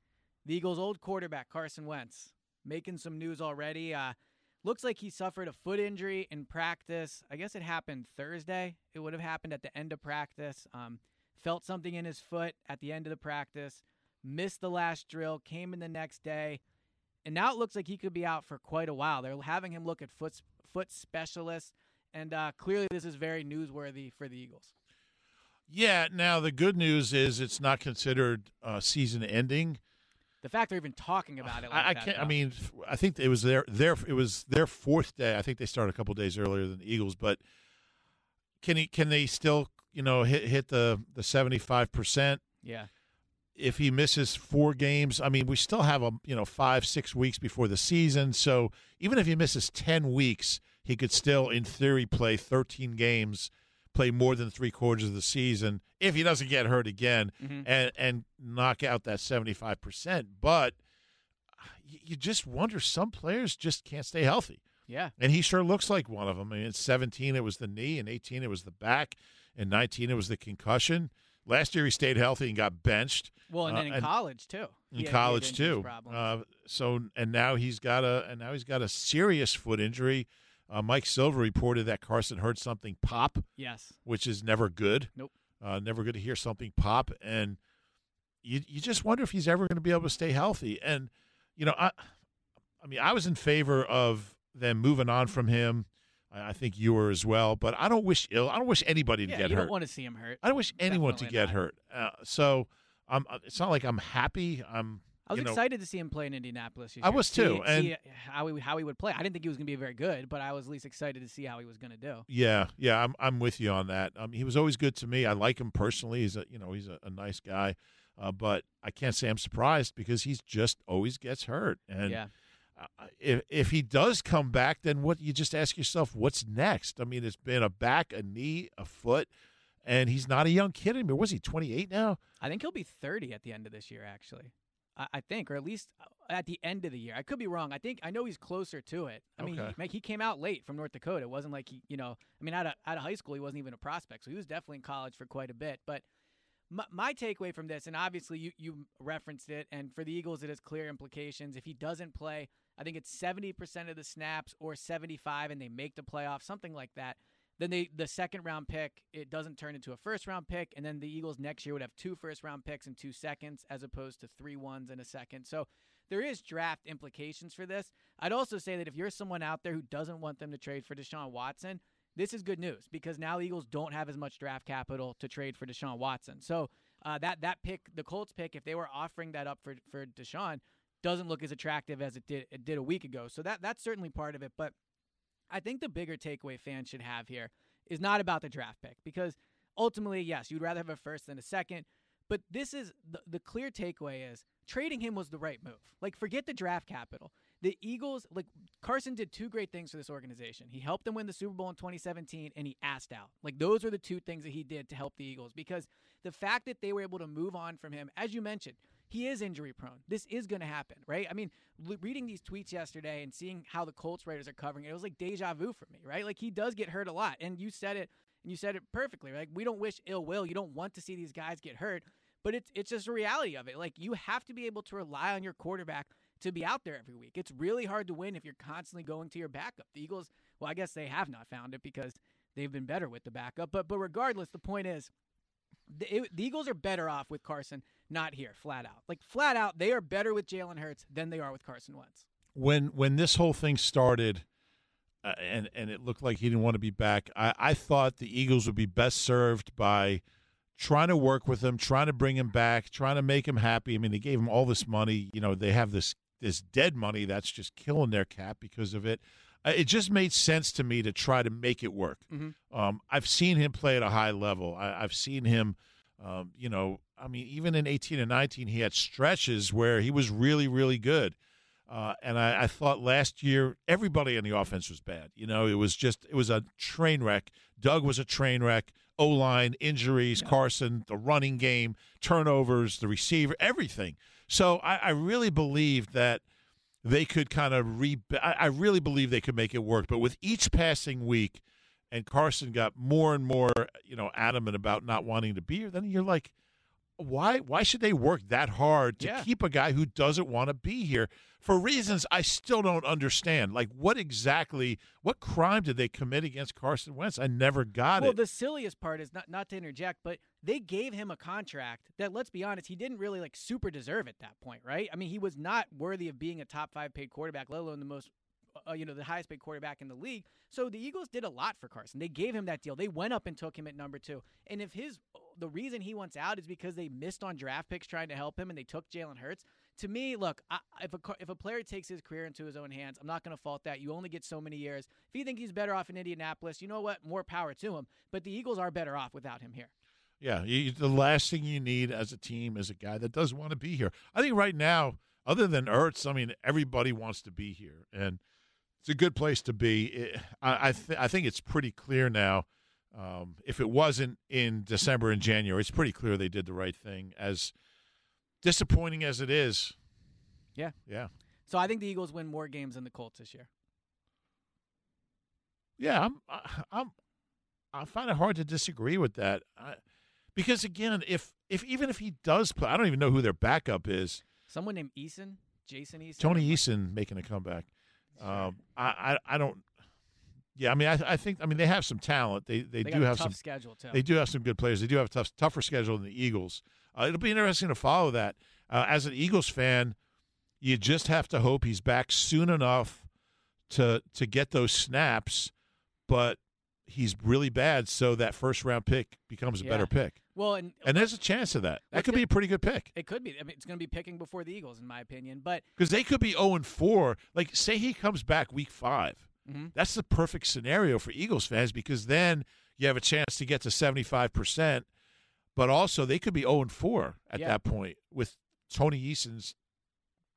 The Eagles' old quarterback Carson Wentz making some news already. Uh Looks like he suffered a foot injury in practice. I guess it happened Thursday. It would have happened at the end of practice. Um, felt something in his foot at the end of the practice. Missed the last drill. Came in the next day, and now it looks like he could be out for quite a while. They're having him look at foot foot specialists, and uh, clearly this is very newsworthy for the Eagles. Yeah. Now the good news is it's not considered uh, season ending. The fact they're even talking about it, like I, I that, can't. I mean, I think it was their their it was their fourth day. I think they started a couple days earlier than the Eagles, but can he can they still you know hit hit the the seventy five percent? yeah, If he misses four games, I mean, we still have a you know five six weeks before the season. So even if he misses ten weeks, he could still, in theory, play thirteen games, play more than three quarters of the season if he doesn't get hurt again Mhm. and and knock out that seventy five percent. But you just wonder some players just can't stay healthy. yeah. And he sure looks like one of them. I mean, in 17, it was the knee. In 18, it was the back. In 19, it was the concussion. Last year, he stayed healthy and got benched. Well, and Uh, then in and- college too. In He had- he had college too. Uh, so and now he's got a and now he's got a serious foot injury. Uh, Mike Silver reported that Carson heard something pop, yes. which is never good. Nope. Uh, never good to hear something pop, and you you just wonder if he's ever going to be able to stay healthy. And you know, I I mean, I was in favor of them moving on from him. I, I think you were as well, but I don't wish ill. I don't wish anybody to Yeah, get you hurt. don't want to see him hurt. I don't wish anyone to get not. hurt. Uh, so um, it's not like I'm happy. I'm. I was you know, excited to see him play in Indianapolis. I was See- too, and- see how he how he would play. I didn't think he was going to be very good, but I was at least excited to see how he was going to do. Yeah, yeah, I'm I'm with you on that. Um, he was always good to me. I like him personally. He's a you know he's a, a nice guy, uh, but I can't say I'm surprised because he's just always gets hurt. And yeah, uh, if if he does come back, then what? You just ask yourself, what's next? I mean, it's been a back, a knee, a foot, and he's not a young kid anymore. Was he 28 now? I think he'll be 30 at the end of this year. Actually, I, think, or at least uh, at the end of the year. I could be wrong. I think I know he's closer to it. I mean, he, like, he came out late from North Dakota. It wasn't like he, you know, I mean, out of out of high school, he wasn't even a prospect, so he was definitely in college for quite a bit. But my, my takeaway from this, and obviously you you referenced it, and for the Eagles, it has clear implications. If he doesn't play, I think it's 70% of the snaps or 75, and they make the playoffs, something like that. Then they the second round pick it doesn't turn into a first round pick, and then the Eagles next year would have two first round picks and two seconds, as opposed to three ones and a second. So there is draft implications for this. I'd also say that if you're someone out there who doesn't want them to trade for Deshaun Watson, this is good news because now the Eagles don't have as much draft capital to trade for Deshaun Watson. So uh, that that pick, the Colts pick, if they were offering that up for for Deshaun, doesn't look as attractive as it did it did a week ago. So that that's certainly part of it. But I think the bigger takeaway fans should have here is not about the draft pick because ultimately, yes, you'd rather have a first than a second. But this is the, the clear takeaway is trading him was the right move. Like, forget the draft capital. The Eagles, like Carson did two great things for this organization. He helped them win the Super Bowl in 2017 and he asked out. Like, those are the two things that he did to help the Eagles because the fact that they were able to move on from him, as you mentioned, he is injury prone. This is going to happen, right? I mean, l- reading these tweets yesterday and seeing how the Colts writers are covering it, it was like deja vu for me, right? Like he does get hurt a lot, and you said it, and you said it perfectly. Like we don't wish ill will. You don't want to see these guys get hurt, but it's it's just a reality of it. Like you have to be able to rely on your quarterback to be out there every week. It's really hard to win if you're constantly going to your backup. The Eagles, well, I guess they have not found it because they've been better with the backup. But but regardless, the point is The, it, the Eagles are better off with Carson not here, flat out. Like flat out, they are better with Jalen Hurts than they are with Carson Wentz. When when this whole thing started, uh, and and it looked like he didn't want to be back, I, I thought the Eagles would be best served by trying to work with him, trying to bring him back, trying to make him happy. I mean, they gave him all this money. You know, they have this this dead money that's just killing their cap because of it. Uh, it just made sense to me to try to make it work. Mm-hmm. Um, I've seen him play at a high level. I, I've seen him, um, you know, I mean, even in 18 and 19, he had stretches where he was really, really good. Uh, and I, I, thought last year everybody on the offense was bad. You know, it was just it was a train wreck. Doug was a train wreck. O line injuries, yeah. Carson, the running game, turnovers, the receiver, everything. So I, I really believe that they could kind of re. I, I really believe they could make it work. But with each passing week, and Carson got more and more, you know, adamant about not wanting to be here. Then you're like, why? Why should they work that hard to yeah. keep a guy who doesn't want to be here for reasons I still don't understand? Like, what exactly? What crime did they commit against Carson Wentz? I never got well, it. Well, the silliest part is not not to interject, but they gave him a contract that, let's be honest, he didn't really like super deserve at that point, right? I mean, he was not worthy of being a top five paid quarterback, let alone the most uh, you know, the highest paid quarterback in the league. So the Eagles did a lot for Carson. They gave him that deal. They went up and took him at number two. And if his the reason he wants out is because they missed on draft picks trying to help him and they took Jalen Hurts. To me, look, I, if a if a player takes his career into his own hands, I'm not going to fault that. You only get so many years. If you think he's better off in Indianapolis, you know what? More power to him. But the Eagles are better off without him here. Yeah, the last thing you need as a team is a guy that doesn't want to be here. I think right now, other than Ertz, I mean, everybody wants to be here, and it's a good place to be. I I, th- I think it's pretty clear now. Um, if it wasn't in December and January, it's pretty clear they did the right thing. As disappointing as it is, yeah, yeah. So I think the Eagles win more games than the Colts this year. Yeah, I'm. I'm. I find it hard to disagree with that, I, because again, if if even if he does play, I don't even know who their backup is. Someone named Eason, Jason Eason, Tony Eason making a comeback. Um, I, I, I don't. Yeah, I mean, I, I think I mean they have some talent. They they, they do have some schedule too. They do have some good players. They do have a tough, tougher schedule than the Eagles. Uh, it'll be interesting to follow that. Uh, as an Eagles fan, you just have to hope he's back soon enough to to get those snaps. But he's really bad, so that first round pick becomes a yeah. better pick. Well, and, and there's a chance of that. That could be a pretty good pick. It could be. I mean, it's going to be picking before the Eagles, in my opinion. But because they could be zero and four. Like, say he comes back week 5 mm-hmm. That's the perfect scenario for Eagles fans because then you have a chance to get to seventy five percent. But also, they could be zero and four at yeah. that point with Tony Eason's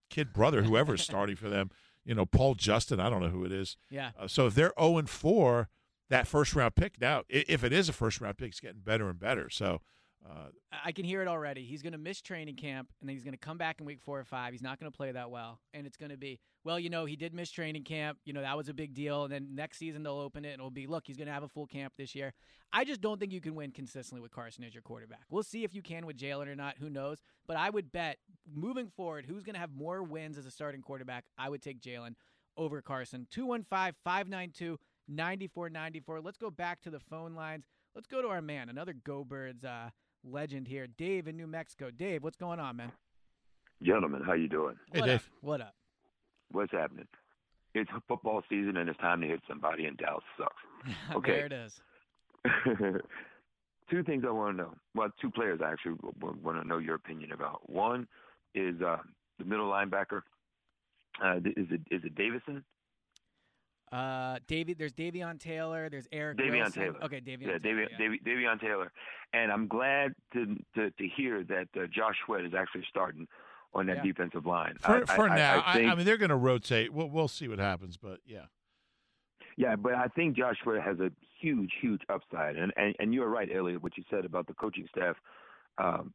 kid brother, whoever is [laughs] starting for them. You know, Paul Justin. I don't know who it is. Yeah. Uh, so if they're zero and four, that first round pick now, if it is a first round pick, it's getting better and better. So. Uh, I can hear it already. He's going to miss training camp, and then he's going to come back in week four or five. He's not going to play that well, and it's going to be well. You know, he did miss training camp. You know that was a big deal. And then next season they'll open it, and it'll be look, he's going to have a full camp this year. I just don't think you can win consistently with Carson as your quarterback. We'll see if you can with Jalen or not. Who knows? But I would bet moving forward, who's going to have more wins as a starting quarterback? I would take Jalen over Carson. 215 592 9494. Let's go back to the phone lines. Let's go to our man, another Go Birds uh, legend here, Dave in New Mexico. Dave, what's going on, man? Gentlemen, how you doing? Hey, what Dave. Up? What up? What's happening? It's football season, and it's time to hit somebody, and Dallas sucks. [laughs] Okay. there it is. [laughs] two things I want to know. Well, two players I actually want to know your opinion about. One is uh, the middle linebacker. Uh, is it is it Davison? Uh, Davy, there's Davion Taylor. There's Eric. Davion Wilson. Taylor. Okay, Davion. Yeah, Taylor, Davion, yeah. Davy, Davion Taylor. And I'm glad to to, to hear that uh, Josh Sweat is actually starting on that Yeah. defensive line. For, I, for I, now, I, I, think, I mean, they're going to rotate. We'll we'll see what happens, but yeah. Yeah, but I think Josh Sweat has a huge, huge upside. And and, and you're right, Eliot, what you said about the coaching staff um,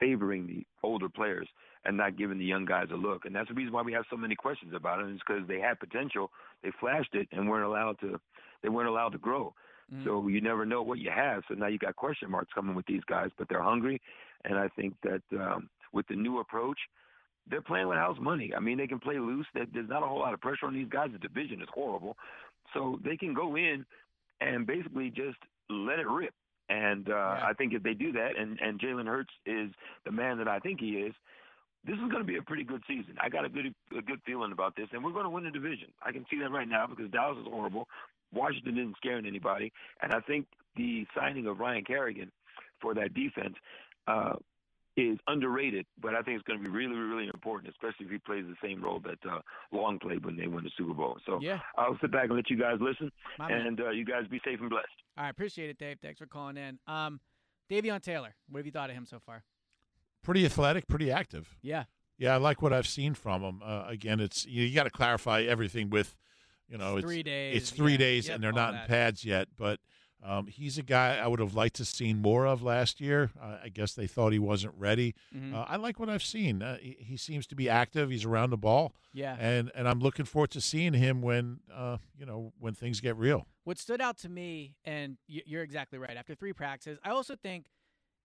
favoring the older players and not giving the young guys a look. And that's the reason why we have so many questions about it. it. Is because they had potential, they flashed it, and weren't allowed to. They weren't allowed to grow. Mhm. So you never know what you have. So now you got question marks coming with these guys, but they're hungry, and I think that um, with the new approach, they're playing with house money. I mean, they can play loose. There's not a whole lot of pressure on these guys. The division is horrible, so they can go in and basically just let it rip. And uh, Yeah. I think if they do that, and and Jalen Hurts is the man that I think he is, this is going to be a pretty good season. I got a good a good feeling about this, and we're going to win the division. I can see that right now because Dallas is horrible. Washington isn't scaring anybody, and I think the signing of Ryan Kerrigan for that defense uh, is underrated. But I think it's going to be really, really important, especially if he plays the same role that uh, Long played when they won the Super Bowl. So Yeah. I'll sit back and let you guys listen, My and uh, you guys be safe and blessed. I appreciate it, Dave. Thanks for calling in. Um, Davion Taylor, what have you thought of him so far? Pretty athletic, pretty active. Yeah. Yeah, I like what I've seen from him. Uh, again, it's you, you got to clarify everything with, you know, It's it's three days, It's three yeah, days, yep, and they're not that. in pads yet. But um, he's a guy I would have liked to seen more of last year. Uh, I guess they thought he wasn't ready. Mhm. Uh, I like what I've seen. Uh, he, he seems to be active. He's around the ball. Yeah. and and I'm looking forward to seeing him when uh, you know when things get real. What stood out to me, and you're exactly right. After three practices, I also think,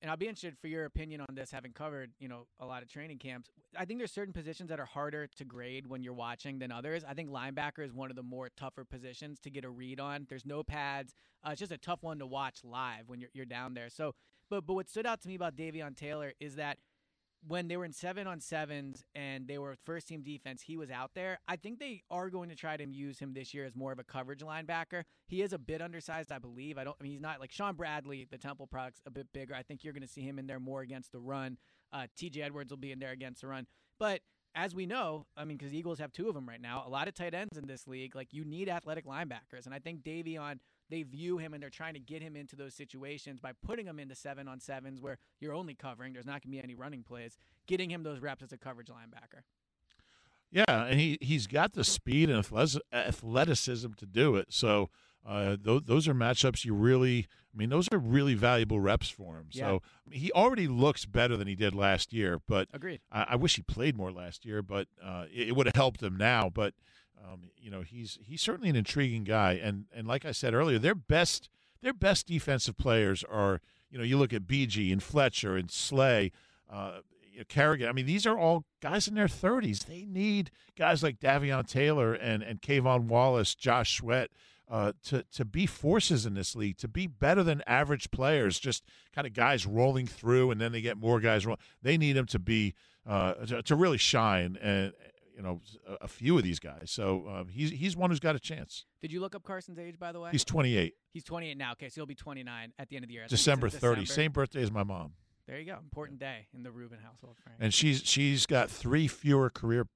and I'll be interested for your opinion on this, having covered you know a lot of training camps. I think there's certain positions that are harder to grade when you're watching than others. I think linebacker is one of the more tougher positions to get a read on. There's no pads. Uh, it's just a tough one to watch live when you're you're down there. So, but but what stood out to me about Davion Taylor is that when they were in seven on sevens and they were first team defense, he was out there. I think they are going to try to use him this year as more of a coverage linebacker. He is a bit undersized, I believe. I don't. I mean, he's not like Shaun Bradley, the Temple product's a bit bigger. I think you're going to see him in there more against the run. Uh, T.J. Edwards will be in there against the run, but. As we know, I mean, because Eagles have two of them right now. A lot of tight ends in this league. Like you need athletic linebackers, and I think Davion they view him and they're trying to get him into those situations by putting him into seven on sevens where you're only covering. There's not going to be any running plays. Getting him those reps as a coverage linebacker. Yeah, and he he's got the speed and athleticism to do it. So uh, those those are matchups you really. I mean, those are really valuable reps for him. Yeah. So he already looks better than he did last year. But Agreed. I, I wish he played more last year, but uh, it, it would have helped him now. But um, you know, he's he's certainly an intriguing guy. And and like I said earlier, their best their best defensive players are you know you look at BG and Fletcher and Slay. Uh, Kerrigan. I mean, these are all guys in their 30s. They need guys like Davion Taylor and and K'Von Wallace, Josh Sweat, uh, to to be forces in this league, to be better than average players. Just kind of guys rolling through, and then they get more guys. Roll. They need them to be uh, to, to really shine, and you know, a, a few of these guys. So um, he's he's one who's got a chance. Did you look up Carson's age, by the way? He's 28, He's 28 now. Okay, so he'll be 29 at the end of the year. I think it's in December 30, December. same birthday as my mom, There you go. Important day in the Reuben household. Frank. and she's she's got three fewer career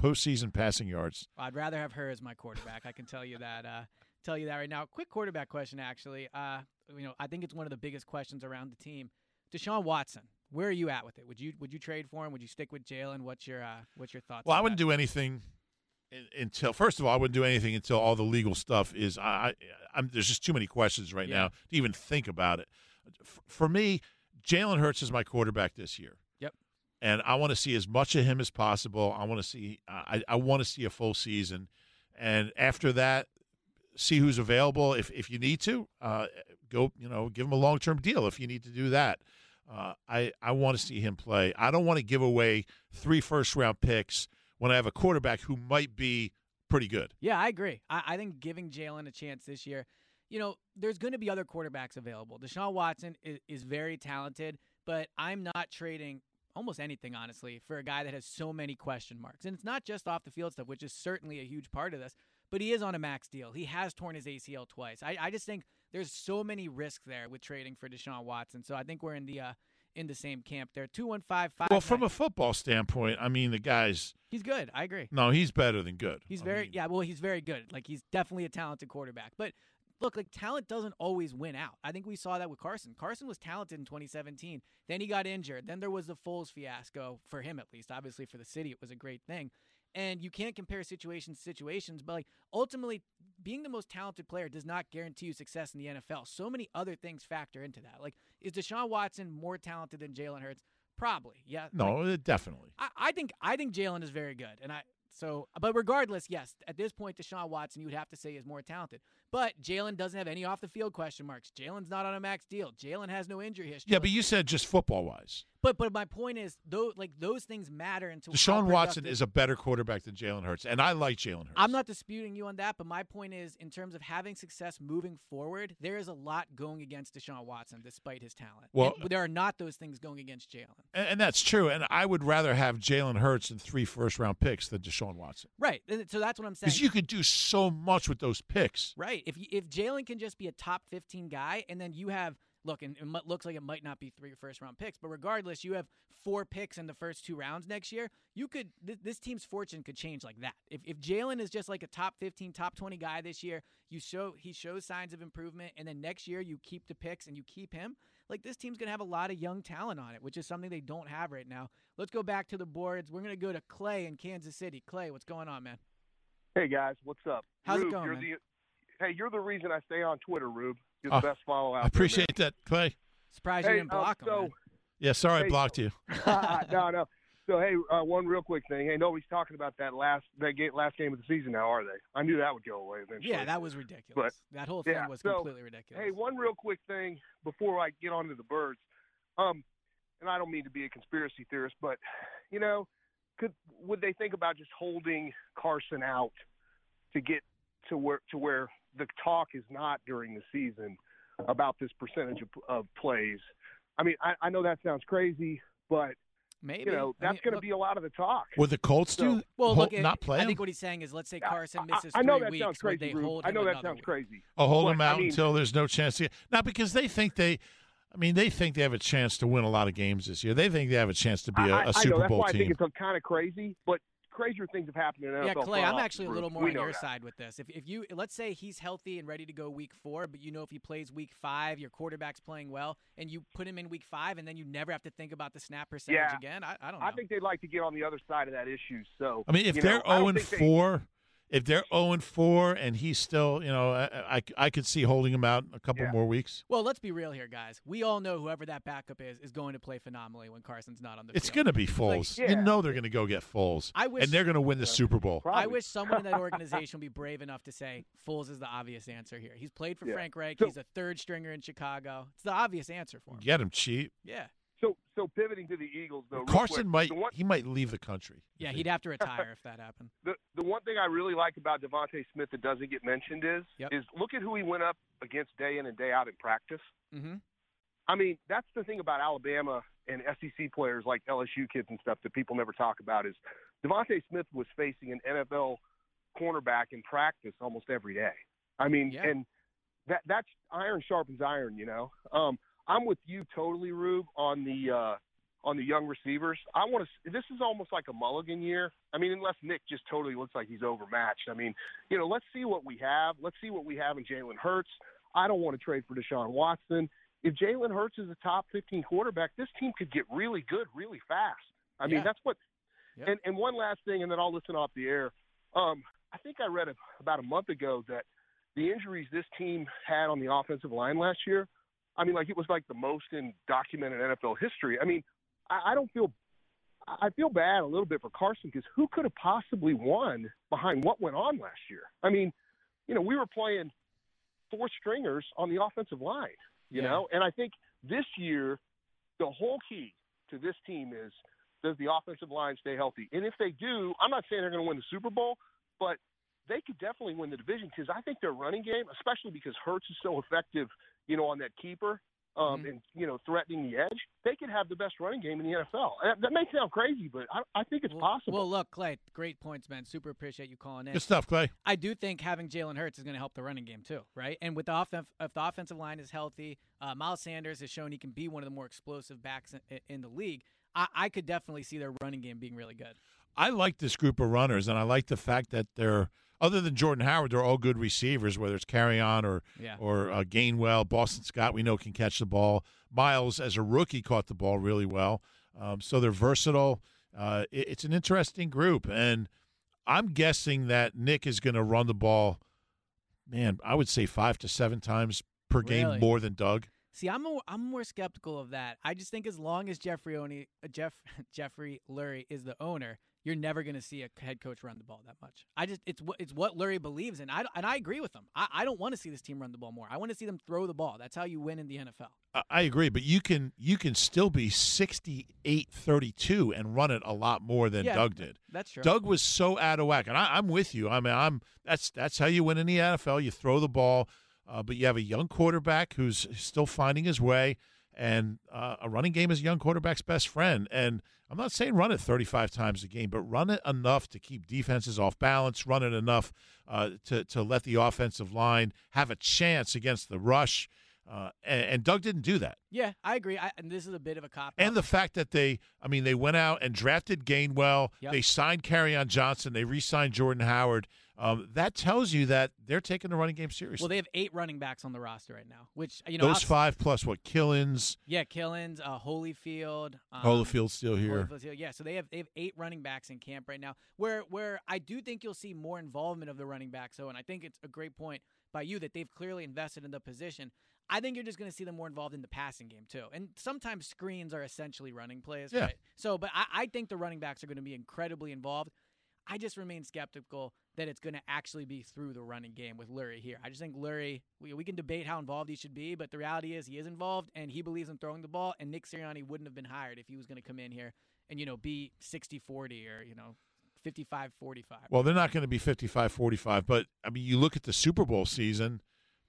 postseason passing yards. I'd rather have her as my quarterback. I can tell you that. Uh, tell you that right now. Quick quarterback question, actually. Uh, you know, I think it's one of the biggest questions around the team. Deshaun Watson, where are you at with it? Would you would you trade for him? Would you stick with Jalen? What's your uh, what's your thoughts? Well, I wouldn't that? do anything until first of all, I wouldn't do anything until all the legal stuff is. I, I I'm, there's just too many questions right Yeah. now to even think about it. F- For me, Jalen Hurts is my quarterback this year. Yep. And I want to see as much of him as possible. I want to see. I, I want to see a full season, and after that, see who's available. If if you need to, uh, go. You know, give him a long term deal if you need to do that. Uh, I I want to see him play. I don't want to give away three first round picks when I have a quarterback who might be pretty good. Yeah, I agree. I, I think giving Jalen a chance this year, you know, there's going to be other quarterbacks available. Deshaun Watson is, is very talented, but I'm not trading almost anything, honestly, for a guy that has so many question marks. And it's not just off the field stuff, which is certainly a huge part of this, but he is on a max deal. He has torn his ACL twice. I, I just think there's so many risks there with trading for Deshaun Watson. So I think we're in the uh, in the same camp there. Two one five five. Well, from a football standpoint, I mean, the guy's he's good. I agree. no, he's better than good. He's I very mean, yeah. Well, he's very good. Like he's definitely a talented quarterback. But look, like talent doesn't always win out. I think we saw that with Carson. Carson was talented in 2017. Then he got injured. Then there was the Foles fiasco for him, at least. Obviously, for the city, it was a great thing. And you can't compare situations to situations, but like ultimately, being the most talented player does not guarantee you success in the NFL. So many other things factor into that. Like, is Deshaun Watson more talented than Jalen Hurts? Probably, yeah. No, uh, definitely. I, I think I think Jalen is very good, and I so but regardless, yes, at this point, Deshaun Watson you would have to say is more talented. But Jalen doesn't have any off the field question marks. Jalen's not on a max deal. Jalen has no injury history. Yeah, but you said just football wise. But but my point is, though, like those things matter until Deshaun Watson is a better quarterback than Jalen Hurts, and I like Jalen Hurts. I'm not disputing you on that, but my point is, in terms of having success moving forward, there is a lot going against Deshaun Watson, despite his talent. Well- And there are not those things going against Jalen. and, and that's true. And I would rather have Jalen Hurts and three first round picks than Deshaun Watson Right. So that's what I'm saying. because you could do so much with those picks. Right. If if Jalen can just be a top 15 guy, and then you have look, and it looks like it might not be three first round picks, but regardless, you have four picks in the first two rounds next year. You could th- this team's fortune could change like that. If if Jalen is just like a top 15, top 20 guy this year, you show he shows signs of improvement, and then next year you keep the picks and you keep him. Like this team's gonna have a lot of young talent on it, which is something they don't have right now. Let's go back to the boards. We're gonna go to Clay in Kansas City. Clay, what's going on, man? Hey guys, what's up? How's it going, You're man? the, hey, you're the reason I stay on Twitter, Rube. You're Oh, the best follow out. I appreciate that, Clay. Surprised Hey, you didn't block him. so- man. Yeah, sorry I blocked you. [laughs] no, no. So hey, uh, one real quick thing. Hey, nobody's talking about that last that game, last game of the season now, are they? I knew that would go away eventually. Yeah, that was ridiculous. that whole thing yeah, was so, completely ridiculous. Hey, one real quick thing before I get on to the birds. Um, and I don't mean to be a conspiracy theorist, but you know, could would they think about just holding Carson out to get to where to where the talk is not during the season about this percentage of, of plays? I mean, I, I know that sounds crazy, but Maybe you know I that's mean, going to be a lot of the talk. Would the Colts do Well, hold- look, it- not play I him? think what he's saying is, let's say I- Carson I- misses I, know three that weeks, sounds would crazy. they hold I know that sounds week? crazy. Oh, hold But, them I out mean- until there's no chance to get. Not because they think they. I mean, they think they have a chance to win a lot of games this year. They think they have a chance to be a, I, I- a I Super know, that's Bowl why I team. think it's kind of crazy, but crazier things have happened in NFL. Yeah, Clay, I'm actually a little more We on your that. side with this. If if you let's say he's healthy and ready to go week four, but you know if he plays week five, your quarterback's playing well, and you put him in week five, and then you never have to think about the snap percentage Yeah. again. I, I don't know. I think they'd like to get on the other side of that issue. So I mean, if they're know, zero and think they- oh four, if they're zero and four, and he's still, you know, I, I, I could see holding him out a couple Yeah. more weeks. well, let's be real here, guys. We all know whoever that backup is is going to play phenomenally when Carson's not on the field. It's field. going to be Like, Foles. yeah. You know they're going to go get Foles, I wish and they're going to win the Super Bowl. Probably. I wish someone in that [laughs] organization would be brave enough to say Foles is the obvious answer here. He's played for Yeah. Frank Reich. So- He's a third stringer in Chicago. It's the obvious answer for him. Get him cheap. Yeah. So so pivoting to the Eagles though, Carson quick, might one, he might leave the country. Yeah, he'd have to retire if that happened. [laughs] the, the one thing I really like about DeVonta Smith that doesn't get mentioned is Yep. is look at who he went up against day in and day out in practice. Mm-hmm. I mean, that's the thing about Alabama and SEC players like LSU kids and stuff that people never talk about is DeVonta Smith was facing an NFL cornerback in practice almost every day. I mean, Yeah. and that that's iron sharpens iron, you know. Um, I'm with you totally, Rube, on the uh, on the young receivers. I want to. This is almost like a Mulligan year. I mean, unless Nick just totally looks like he's overmatched. I mean, you know, let's see what we have. Let's see what we have in Jalen Hurts. I don't want to trade for Deshaun Watson. If Jalen Hurts is a top 15 quarterback, this team could get really good really fast. I mean, Yeah. that's what. Yep. And and one last thing, and then I'll listen off the air. Um, I think I read a, about a month ago that the injuries this team had on the offensive line last year. I mean, like it was like the most in documented NFL history. I mean, I, I don't feel. I feel bad a little bit for Carson because who could have possibly won behind what went on last year? I mean, you know, we were playing four stringers on the offensive line, you Yeah. know, and I think this year the whole key to this team is does the offensive line stay healthy? And if they do, I'm not saying they're going to win the Super Bowl, but they could definitely win the division because I think their running game, especially because Hurts is so effective, you know, on that keeper um, Mhm. and you know threatening the edge, they could have the best running game in the NFL. And That may sound crazy, but I, I think it's well, possible. Well, look, Clay, great points, man. Super appreciate you calling in. Good stuff, Clay. I do think having Jalen Hurts is going to help the running game too, right? And with the offen- if the offensive line is healthy, uh, Miles Sanders has shown he can be one of the more explosive backs in, in the league. I, I could definitely see their running game being really good. I like this group of runners, and I like the fact that they're other than Jordan Howard, they're all good receivers, whether it's Kerryon or Yeah. or uh, Gainwell. Boston Scott, we know can catch the ball. Miles, as a rookie, caught the ball really well. Um, so they're versatile. Uh, it- it's an interesting group, and I'm guessing that Nick is going to run the ball. Man, I would say five to seven times per game Really? more than Doug. See, I'm more, I'm more skeptical of that. I just think as long as Jeffrey Oni, uh, Jeff [laughs] Jeffrey Lurie is the owner, you're never going to see a head coach run the ball that much. I just it's what it's what Lurie believes in. I, and I agree with him. I, I don't want to see this team run the ball more. I want to see them throw the ball. That's how you win in the NFL. I- agree, but you can you can still be 68-32 and run it a lot more than Yeah, Doug did. That's true. Doug was so out of whack, and I, I'm with you. I mean, I'm that's that's how you win in the NFL. You throw the ball, uh, but you have a young quarterback who's still finding his way, and uh, a running game is a young quarterback's best friend. And I'm not saying run it 35 times a game, but run it enough to keep defenses off balance. Run it enough uh, to to let the offensive line have a chance against the rush. Uh, and, and Doug didn't do that. Yeah, I agree. I, and this is a bit of a cop. And the fact that they, I mean, they went out and drafted Gainwell. Yep. They signed Kerryon Johnson. They re-signed Jordan Howard. Um, that tells you that they're taking the running game seriously. well, they have eight running backs on the roster right now, which you know Those outs- five plus what Killins, Yeah, Killins, uh, Holyfield, um, Holyfield's still here. Holyfield's here. Yeah, so they have they have eight running backs in camp right now. Where where I do think you'll see more involvement of the running backs. So, and I think it's a great point by you that they've clearly invested in the position. I think you're just going to see them more involved in the passing game too. And sometimes screens are essentially running plays. Yeah. Right? So, but I, I think the running backs are going to be incredibly involved. I just remain skeptical that it's going to actually be through the running game with Lurie here. I just think Lurie, we, we can debate how involved he should be, but the reality is he is involved and he believes in throwing the ball. And Nick Sirianni wouldn't have been hired if he was going to come in here and, you know, be 60 40 or, you know, 55 45. Well, they're not going to be 55-45, but I mean, you look at the Super Bowl season,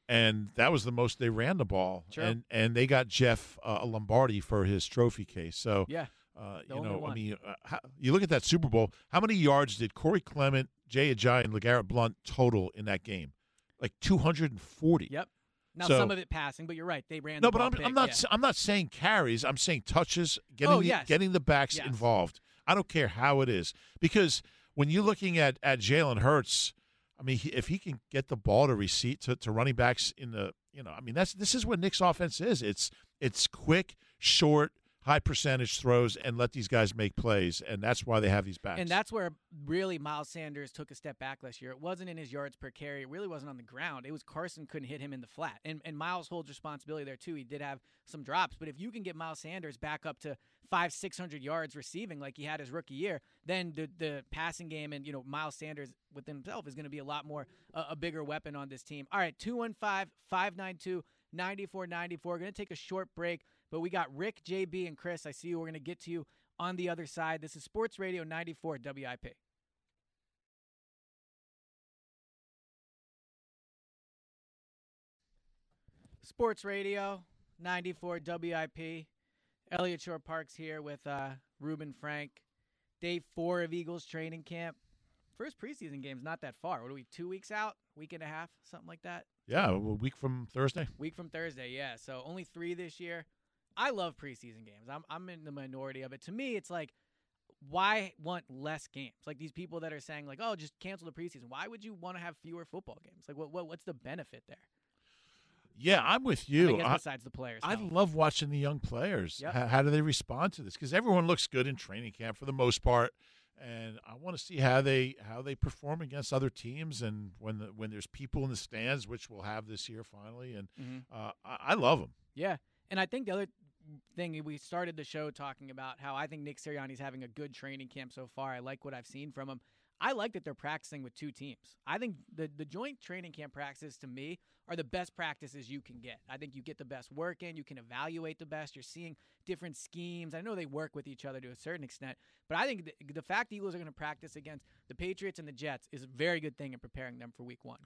and that was the most they ran the ball, Sure. and and they got Jeff uh, Lombardi for his trophy case. So Yeah. Uh, you know, I mean, uh, how, you look at that Super Bowl. How many yards did Corey Clement, Jay Ajayi, and LeGarrette Blount total in that game? Like two hundred and forty. Yep. Now, So- some of it passing, but you're right. They ran No, the but ball I'm, big, I'm not. yeah. I'm not saying carries. I'm saying touches. Getting Oh, the, yes. getting the backs Yes. involved. I don't care how it is because when you're looking at at Jalen Hurts, I mean, he, if he can get the ball to receipt to, to running backs in the, you know, I mean, that's this is what Nick's offense is. It's it's quick, short, high percentage throws, and let these guys make plays, and that's why they have these backs. And that's where really Miles Sanders took a step back last year. It wasn't in his yards per carry. It really wasn't on the ground. It was Carson couldn't hit him in the flat. And and Miles holds responsibility there too. He did have some drops, but if you can get Miles Sanders back up to five, six hundred yards receiving like he had his rookie year, then the the passing game and you know Miles Sanders with himself is going to be a lot more uh, a bigger weapon on this team. All right, 215 592 9494. Going to take a short break, but we got Rick, JB, and Chris. I see you. We're going to get to you on the other side. This is Sports Radio 94 WIP. Sports Radio 94 WIP. Eliot Shorr-Parks here with uh, Reuben Frank. Day four of Eagles training camp. First preseason game's not that far. What are we, two weeks out? Week and a half? Something like that? yeah, a week from Thursday. Week from Thursday, yeah. So only three this year. I love preseason games. I'm I'm in the minority of it. To me, it's like, why want less games? Like these people that are saying like, oh, just cancel the preseason. Why would you want to have fewer football games? Like, what, what what's the benefit there? Yeah, I'm with I you. guess I- besides the players. I love watching the young players. Yep. How, how do they respond to this? Because everyone looks good in training camp for the most part, and I want to see how they how they perform against other teams and when the, when there's people in the stands, which we'll have this year finally. And Mhm. uh, I, I love them. Yeah, and I think the other thing we started the show talking about how I think Nick Sirianni's having a good training camp so far. I like what I've seen from him. I like that they're practicing with two teams. I think the the joint training camp practices to me are the best practices you can get. I think you get the best work in, you can evaluate the best. You're seeing different schemes. I know they work with each other to a certain extent, but I think the, the fact the Eagles are going to practice against the Patriots and the Jets is a very good thing in preparing them for Week One.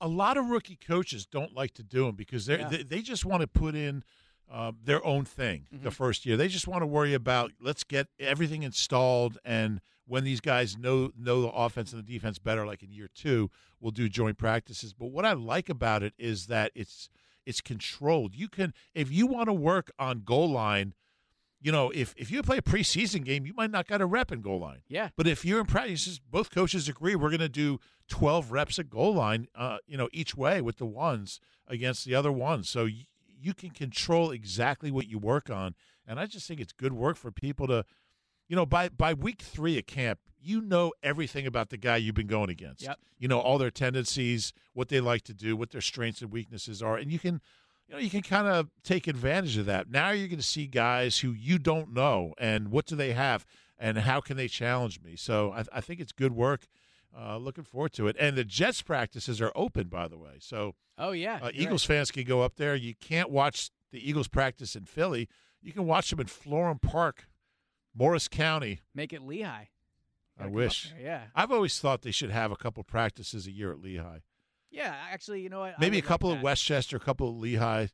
A lot of rookie coaches don't like to do them because Yeah. they, they just want to put in uh, their own thing the Mhm. first year. They just want to worry about let's get everything installed and when these guys know know the offense and the defense better, like in year two, we'll do joint practices. But what I like about it is that it's it's controlled. You can if you want to work on goal line, you know, if if you play a preseason game, you might not got a rep in goal line. Yeah. But if you're in practice, both coaches agree we're going to do 12 reps at goal line, uh, you know, each way with the ones against the other ones. So y- you can control exactly what you work on, and I just think it's good work for people to, you know, by by week three at camp, you know everything about the guy you've been going against. Yep. You know all their tendencies, what they like to do, what their strengths and weaknesses are, and you can. You know, you can kind of take advantage of that. Now you're going to see guys who you don't know, and what do they have? and how can they challenge me? So I, I think it's good work. Uh, looking forward to it. And the Jets practices are open, by the way. So Oh yeah, uh, Eagles fans can go up there. You can't watch the Eagles practice in Philly. You can watch them in Florham Park, Morris County. Make it Lehigh. I Gotta come up wish. Yeah. I've always thought they should have a couple practices a year at Lehigh. Yeah. Actually, you know what? Maybe a would like couple of. West Chester, a couple of Lehigh.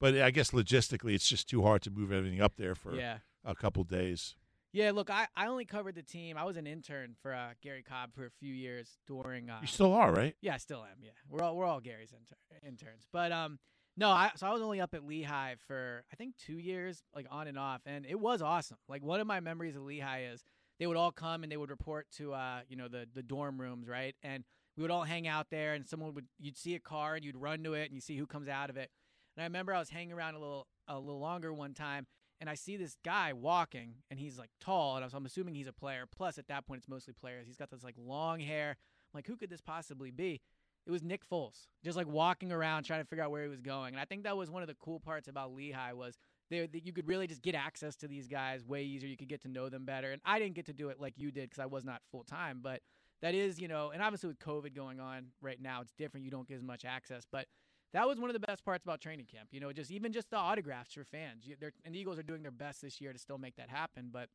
But I guess logistically, it's just too hard to move everything up there for Yeah. a couple days. Yeah, look, I, I only covered the team. I was an intern for uh, Gary Cobb for a few years during. Uh, You still are, right? Yeah, I still am. Yeah, we're all we're all Gary's inter- interns. But um, no, I so I was only up at Lehigh for I think two years, like on and off, and it was awesome. Like one of my memories of Lehigh is they would all come and they would report to uh, you know, the the dorm rooms, right? And we would all hang out there, and someone would you'd see a car and you'd run to it and you see who comes out of it. And I remember I was hanging around a little a little longer one time, and I see this guy walking, and he's like tall, and I'm assuming he's a player. Plus, at that point, it's mostly players. He's got this like long hair. I'm like, who could this possibly be? It was Nick Foles, just like walking around trying to figure out where he was going. And I think that was one of the cool parts about Lehigh was there that you could really just get access to these guys way easier. You could get to know them better. And I didn't get to do it like you did because I was not full time, but that is, you know, and obviously with COVID going on right now, it's different. You don't get as much access, but that was one of the best parts about training camp. You know, just even just the autographs for fans. You, they're, and the Eagles are doing their best this year to still make that happen. But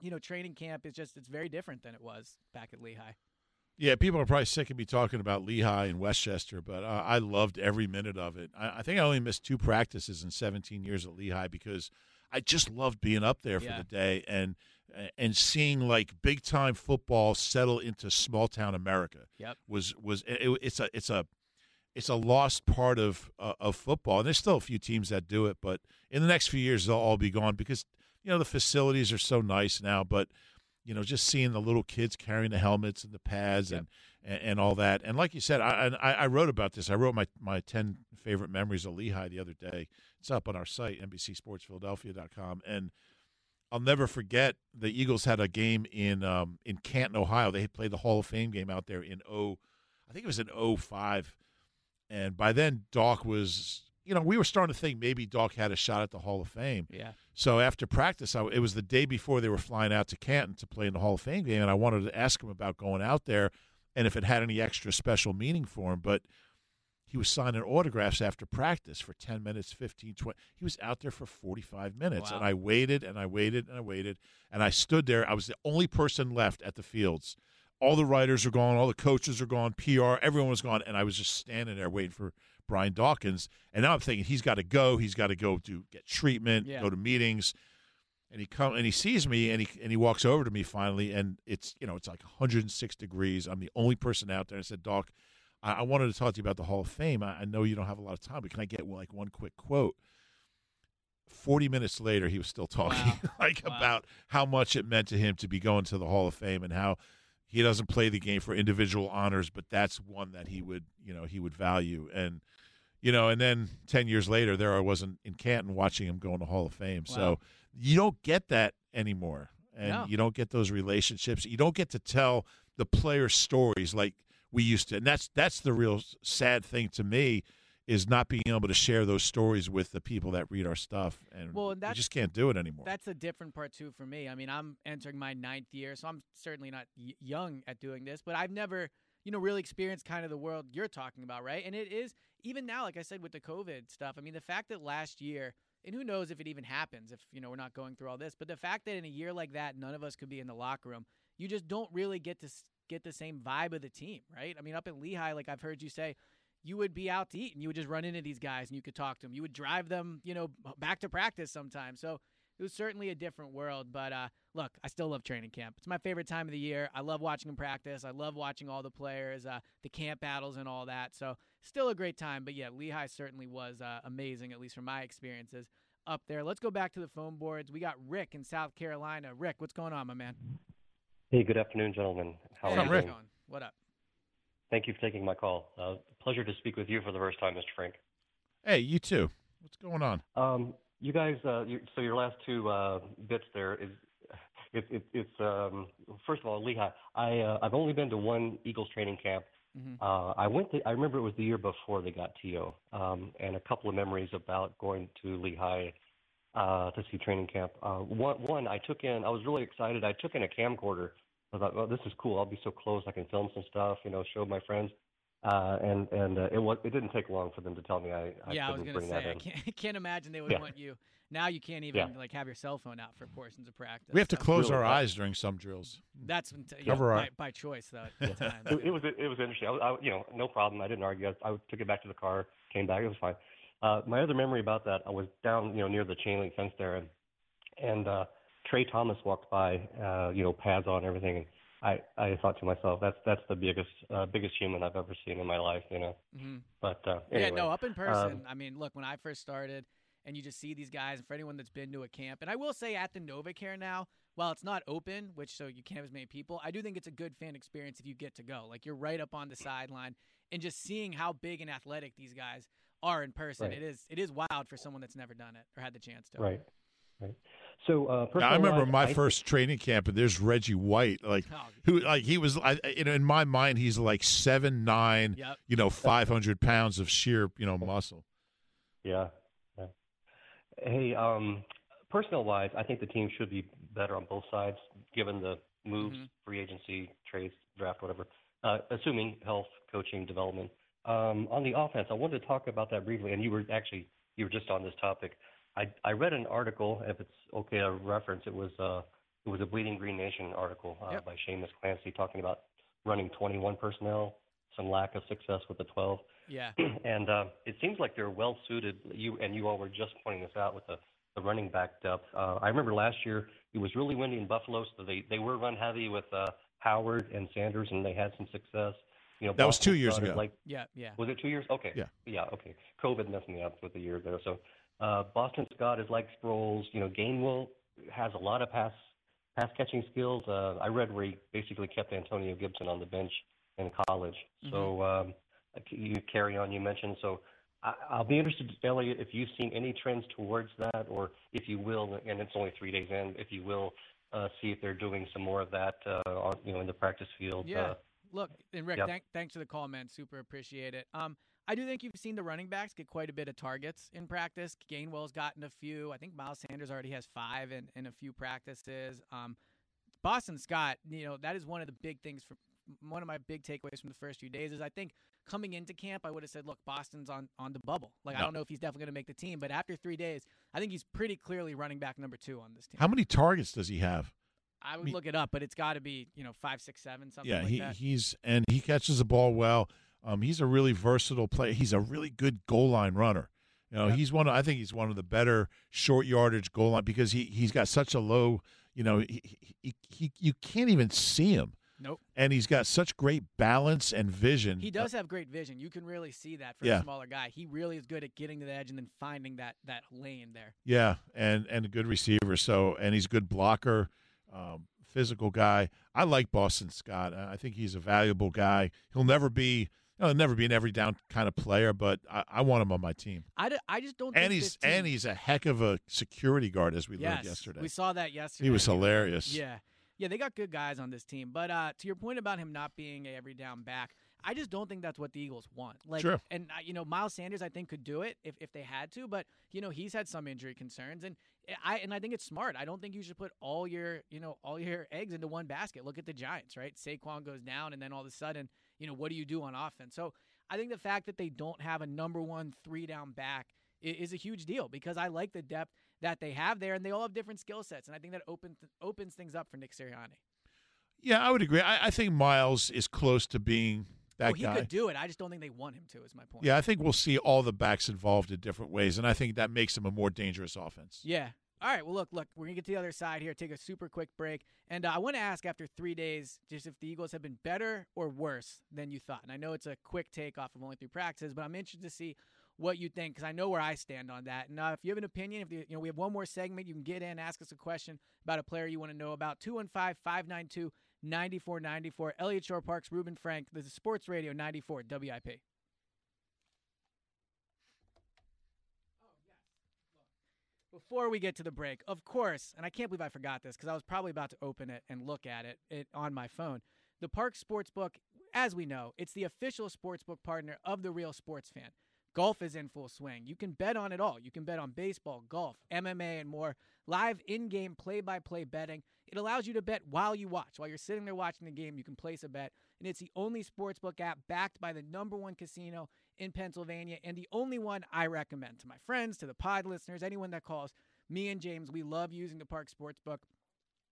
you know, training camp is just it's very different than it was back at Lehigh. Yeah, people are probably sick of me talking about Lehigh and West Chester, but uh, I loved every minute of it. I, I think I only missed two practices in 17 years at Lehigh because I just loved being up there for Yeah. the day and and seeing like big time football settle into small town America. Yep. Was was it, it's a it's a it's a lost part of uh, of football, and there's still a few teams that do it, but in the next few years they'll all be gone because you know the facilities are so nice now, but you know, just seeing the little kids carrying the helmets and the pads and, and, and all that. And like you said, I, I I wrote about this. I wrote my, my 10 favorite memories of Lehigh the other day. It's up on our site, NBCSportsPhiladelphia.com. And I'll never forget the Eagles had a game in um, in Canton, Ohio. They had played the Hall of Fame game out there in oh, I think it was in 05. And by then, Doc was, you know, we were starting to think maybe Doc had a shot at the Hall of Fame. Yeah. So after practice, I, it was the day before they were flying out to Canton to play in the Hall of Fame game, and I wanted to ask him about going out there and if it had any extra special meaning for him. But he was signing autographs after practice for 10 minutes, 15, 20. He was out there for 45 minutes, Wow. and I waited and I waited and I waited, and I stood there. I was the only person left at the fields. All the writers are gone, all the coaches are gone, PR, everyone was gone, and I was just standing there waiting for Brian Dawkins. And now I'm thinking he's got to go. He's got to go to get treatment, Yeah. go to meetings. And he come and he sees me and he and he walks over to me finally and it's you know it's like 106 degrees. I'm the only person out there. I said, Doc, I, I wanted to talk to you about the Hall of Fame. I, I know you don't have a lot of time, but can I get like one quick quote? 40 minutes later, he was still talking Wow. [laughs] like Wow. about how much it meant to him to be going to the Hall of Fame and how he doesn't play the game for individual honors, but that's one that he would, you know, he would value. And, you know, and then 10 years later, there I wasn't in Canton watching him go in the Hall of Fame. So you don't get that anymore. And No. you don't get those relationships. You don't get to tell the player stories like we used to. And that's that's the real sad thing to me is not being able to share those stories with the people that read our stuff. And Well, and we just can't do it anymore. That's a different part too for me. I mean, I'm entering my ninth year, so I'm certainly not y- young at doing this, but I've never, you know, really experienced kind of the world you're talking about, right? And it is even now, like I said with the COVID stuff. I mean, the fact that last year, and who knows if it even happens if you know we're not going through all this, but the fact that in a year like that, none of us could be in the locker room, you just don't really get to get the same vibe of the team, right? I mean, up in Lehigh, like I've heard you say, you would be out to eat and you would just run into these guys and you could talk to them. You would drive them, you know, back to practice sometimes. So it was certainly a different world. But uh, look, I still love training camp. It's my favorite time of the year. I love watching them practice. I love watching all the players, uh, the camp battles, and all that. So still a great time. But yeah, Lehigh certainly was uh, amazing, at least from my experiences up there. Let's go back to the phone boards. We got Rick in South Carolina. Rick, what's going on, my man? Hey, good afternoon, gentlemen. How Hey, are how's you it doing? going? What up? Thank you for taking my call. Pleasure to speak with you for the first time, Mr. Frank. hey, you too. What's going on? Um, you guys, uh, you, so your last two uh, bits there is, it, it, it's um, first of all, Lehigh. I uh, I've only been to one Eagles training camp. Mhm. Uh, I went. To, I remember it was the year before they got To, um, and a couple of memories about going to Lehigh. uh, to see training camp. Uh, one, one, I took in. I was really excited. I took in a camcorder. I thought, well, this is cool. I'll be so close. I can film some stuff. You know, show my friends. Uh, and and uh, it was it didn't take long for them to tell me I, I yeah, I was couldn't gonna bring that say I in. can't, [laughs] can't imagine they would Yeah. want you. Now you can't even Yeah. like have your cell phone out for portions of practice. We have to so- close Really our eyes during some drills. That's when t- yeah, Cover our- by, by choice though. At the time. [laughs] it, it was it was interesting. I, I, you know, no problem. I didn't argue. I, I took it back to the car, came back. It was fine. Uh, my other memory about that, I was down, you know, near the chain link fence there, and and uh, Tra Thomas walked by, uh, you know, pads on everything, and I I thought to myself, that's that's the biggest uh, biggest human I've ever seen in my life, you know. Mhm. But uh, Yeah, no, up in person. um, I mean, look, when I first started, and you just see these guys, and for anyone that's been to a camp, and I will say at the NovaCare now, while it's not open, which so you can't have as many people, I do think it's a good fan experience if you get to go. Like you're right up on the sideline, and just seeing how big and athletic these guys are in person, Right. it is it is wild for someone that's never done it or had the chance to. Right, right. So uh, Now, I remember personal-wise, my I- first training camp, and there's Reggie White, like Oh, who, like he was, I, you know, in my mind, he's like seven nine, Yep. you know, five hundred pounds of sheer, you know, muscle. Yeah. yeah. Hey, um, personnel wise, I think the team should be better on both sides, given the moves, Mhm. free agency, trades, draft, whatever. Uh, assuming health, coaching, development. Um, on the offense, I wanted to talk about that briefly, and you were actually you were just on this topic. I I read an article, if it's okay to reference, it was uh it was a Bleeding Green Nation article uh, Yep. by Seamus Clancy talking about running 21 personnel, some lack of success with the 12 Yeah. [clears throat] and uh, it seems like they're well suited. You and you all were just pointing this out with the, the running back depth. Uh, I remember last year it was really windy in Buffalo, so they they were run heavy with uh, Howard and Sanders, and they had some success. You know, That was two years ago. Like, Yeah. Yeah. was it two years? Okay. Yeah. Yeah. Okay. COVID messed me up with the year there. So uh, Boston Scott is like Sproles. You know, Gainwell has a lot of pass pass catching skills. Uh, I read where he basically kept Antonio Gibson on the bench in college. So um, you Kerryon. You mentioned so. I, I'll be interested, Eliot, if you've seen any trends towards that, or if you will, and it's only three days in, if you will, uh, see if they're doing some more of that, uh, on, you know, in the practice field. Yeah. Uh, Look, and Rick, Yep. thank, thanks for the call, man. Super appreciate it. Um, I do think you've seen the running backs get quite a bit of targets in practice. Gainwell's gotten a few. I think Miles Sanders already has five in, in a few practices. Um, Boston Scott, you know, that is one of the big things for one of my big takeaways from the first few days is I think coming into camp I would have said, look, Boston's on on the bubble. Like I don't know if he's definitely going to make the team, but after three days, I think he's pretty clearly running back number two on this team. How many targets does he have? I would me- look it up, but it's got to be you know five, six, seven, something yeah, like he that. he's and he catches the ball well. Um, he's a really versatile player. He's a really good goal line runner. You know, he's one. Of, I think he's one of the better short yardage goal line because he he's got such a low. You know, he, he, he you can't even see him, Nope. and he's got such great balance and vision. He does have great vision. You can really see that for Yeah. a smaller guy. He really is good at getting to the edge and then finding that that lane there. Yeah, and and a good receiver. So and he's a good blocker, um, physical guy. I like Boston Scott. I think he's a valuable guy. He'll never be. He'll never be an every down kind of player, but I, I want him on my team. I, d- I just don't And think he's team, and he's a heck of a security guard, as we yes, learned yesterday. We saw that yesterday. He was hilarious. Yeah. Yeah, they got good guys on this team. But uh, to your point about him not being a every down back, I just don't think that's what the Eagles want. Like, Sure. and uh, you know, Miles Sanders, I think could do it if, if they had to, but you know, he's had some injury concerns, and I and I think it's smart. I don't think you should put all your you know all your eggs into one basket. Look at the Giants, right? Saquon goes down, and then all of a sudden, you know, what do you do on offense? So I think the fact that they don't have a number one three down back is a huge deal because I like the depth that they have there, and they all have different skill sets, and I think that opens opens things up for Nick Sirianni. Yeah, I would agree. I, I think Miles is close to being that oh, he guy. could do it. I just don't think they want him to. Is my point. Yeah, I think we'll see all the backs involved in different ways, and I think that makes him a more dangerous offense. Yeah. All right. Well, look, look. We're gonna get to the other side here. Take a super quick break, and uh, I want to ask after three days, just if the Eagles have been better or worse than you thought. And I know it's a quick take off of only three practices, but I'm interested to see what you think because I know where I stand on that. And uh, if you have an opinion, if you, you know we have one more segment, you can get in, ask us a question about a player you want to know about. 215-592-9494. Elliot Shore Parks, Reuben Frank. This is Sports Radio 94 WIP. Before we get to the break, of course, and I can't believe I forgot this because I was probably about to open it and look at it, it on my phone. The Parx Sportsbook, as we know, it's the official sportsbook partner of the Real Sports Fan. Golf is in full swing. You can bet on it all. You can bet on baseball, golf, MMA, and more. Live in game play by play betting. It allows you to bet while you watch. While you're sitting there watching the game, you can place a bet. And it's the only sportsbook app backed by the number one casino in Pennsylvania and the only one I recommend to my friends, to the pod listeners, anyone that calls. Me and James, we love using the Parx Sportsbook.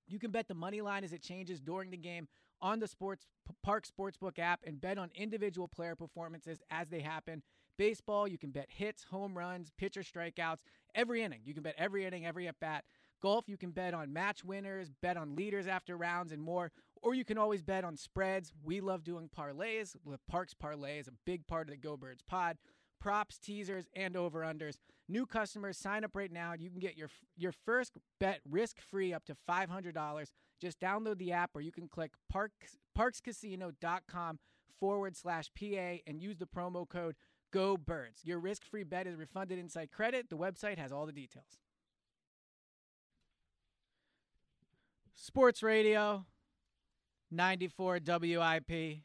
You can bet the money line as it changes during the game on the Sports Parx Sportsbook app and bet on individual player performances as they happen. Baseball, you can bet hits, home runs, pitcher strikeouts, every inning. You can bet every inning, every at bat. Golf, you can bet on match winners, bet on leaders after rounds, and more. Or you can always bet on spreads. We love doing parlays. The Parx Parlay is a big part of the Go Birds pod. Props, teasers, and over unders. New customers sign up right now. You can get your your first bet risk free up to five hundred dollars. Just download the app, or you can click Parx, parxcasino.com forward slash PA and use the promo code Go Birds. Your risk free bet is refunded inside credit. The website has all the details. Sports Radio, 94 WIP,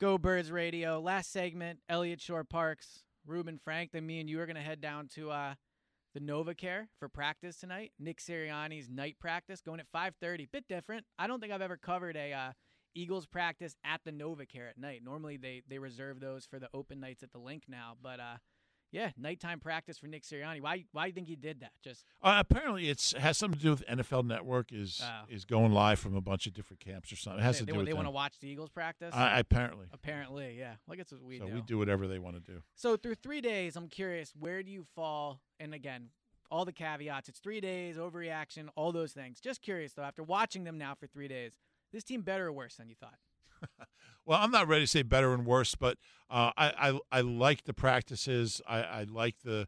Go Birds Radio. Last segment, Elliott Shore Parks, Reuben Frank. Then me and you are going to head down to uh, the NovaCare for practice tonight. Nick Sirianni's night practice going at 5:30. Bit different. I don't think I've ever covered a uh, Eagles practice at the NovaCare at night. Normally they they reserve those for the open nights at the link now, but uh, yeah, nighttime practice for Nick Sirianni. Why why do you think he did that? Just Uh, apparently, it's has something to do with NFL Network is Oh. is going live from a bunch of different camps or something. It has they, to they, do with they want to watch the Eagles practice. I- apparently. apparently, yeah. Well, I guess what we so do. we do whatever they want to do. So through three days, I'm curious, where do you fall? And again, all the caveats. It's three days, overreaction, all those things. Just curious though, after watching them now for three days, this team better or worse than you thought? [laughs] Well, I'm not ready to say better and worse, but uh, I, I I like the practices. I, I like the.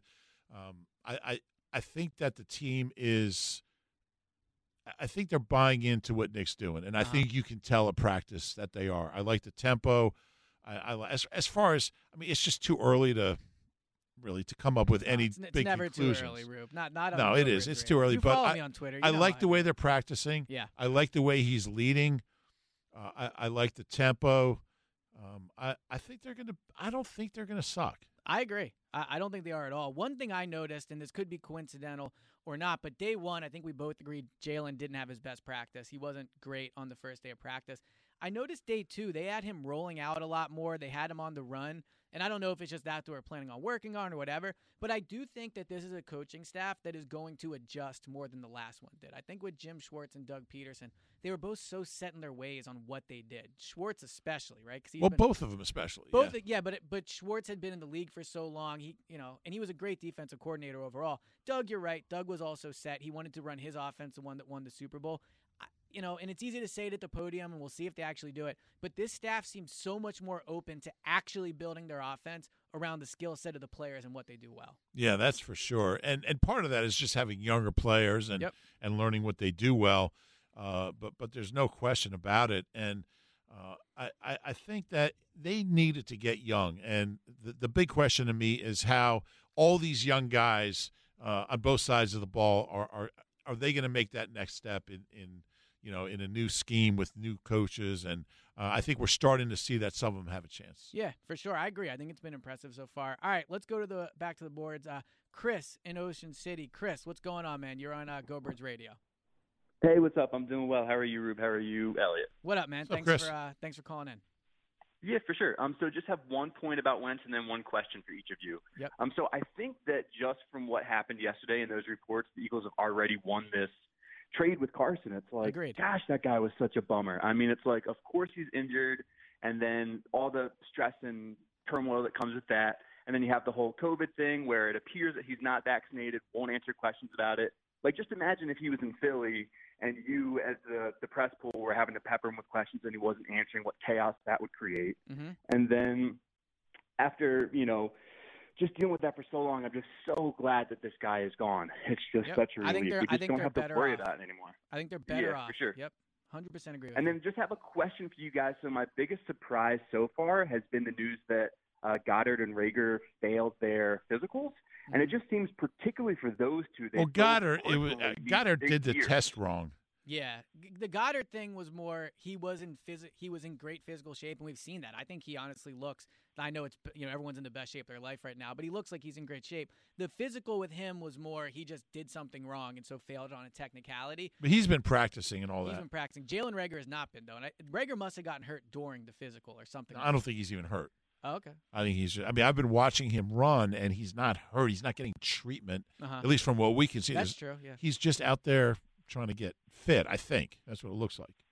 Um, I, I I think that the team is. I think they're buying into what Nick's doing, and I Uh-huh. think you can tell at practice that they are. I like the tempo. I, I as as far as I mean, it's just too early to really to come up with any it's, it's big never conclusions. too early, Rube. Not not no, it is. it Go is. Birds It's too early. You but I, on Twitter. You I like I- the way they're practicing. Yeah. I like the way he's leading. Uh, I, I like the tempo. Um, I, I think they're gonna. I don't think they're gonna suck. I agree. I, I don't think they are at all. One thing I noticed, and this could be coincidental or not, but day one, I think we both agreed Jalen didn't have his best practice. He wasn't great on the first day of practice. I noticed day two, they had him rolling out a lot more. They had him on the run. And I don't know if it's just that they were planning on working on or whatever, but I do think that this is a coaching staff that is going to adjust more than the last one did. I think with Jim Schwartz and Doug Pederson, they were both so set in their ways on what they did. Schwartz especially, right? 'Cause Well, been- both of them especially. both, yeah. yeah, but it- but Schwartz had been in the league for so long. He, you know, and he was a great defensive coordinator overall. Doug, you're right. Doug was also set. He wanted to run his offense, the one that won the Super Bowl. You know, and it's easy to say it at the podium, and we'll see if they actually do it. But this staff seems so much more open to actually building their offense around the skill set of the players and what they do well. Yeah, that's for sure. And and part of that is just having younger players and Yep. and learning what they do well. Uh, but but there's no question about it. And uh, I, I I think that they needed to get young. And the the big question to me is how all these young guys uh, on both sides of the ball are are are they going to make that next step in in you know in a new scheme with new coaches and uh, I think we're starting to see that some of them have a chance. Yeah, for sure. I agree. I think it's been impressive so far. All right, let's go to the back to the boards. Uh, Chris in Ocean City. Chris, what's going on, man? You're on uh, Go Birds Radio. Hey, what's up? I'm doing well. How are you, Rube? How are you, Eliot? What up, man? What's thanks Chris? for uh, thanks for calling in. Yeah, for sure. Um, so just have one point about Wentz and then one question for each of you. Yep. Um, so I think that just from what happened yesterday in those reports, the Eagles have already won this trade with Carson. It's like, Agreed. gosh, that guy was such a bummer. I mean, it's like, of course he's injured, and then all the stress and turmoil that comes with that, and then you have the whole COVID thing where it appears that he's not vaccinated, won't answer questions about it. Like, just imagine if he was in Philly and you, as the the press pool, were having to pepper him with questions and he wasn't answering. What chaos that would create. Mm-hmm. And then after, you know, just dealing with that for so long, I'm just so glad that this guy is gone. It's just Yep. such a I think relief. they're- we I think don't they're have to better worry off. about it anymore. I think they're better Yeah, off. for sure. Yep. 100% agree with And you. then just have a question for you guys. So my biggest surprise so far has been the news that uh, Goedert and Reagor failed their physicals, and it just seems particularly for those two. They Well, Goedert, it was, uh, Goedert did the years. test wrong. Yeah, the Goedert thing was more he was in phys- he was in great physical shape, and we've seen that. I think he honestly looks. I know it's you know everyone's in the best shape of their life right now, but he looks like he's in great shape. The physical with him was more he just did something wrong and so failed on a technicality. But he's been practicing and all He's that. He's been practicing. Jalen Reagor has not been though, and I, Reagor must have gotten hurt during the physical or something. I don't think he's even hurt. Oh, okay. I think he's. I mean, I've been watching him run, and he's not hurt. He's not getting treatment, Uh-huh. at least from what we can see. That's There's- true, yeah. He's just out there trying to get fit. I think that's what it looks like.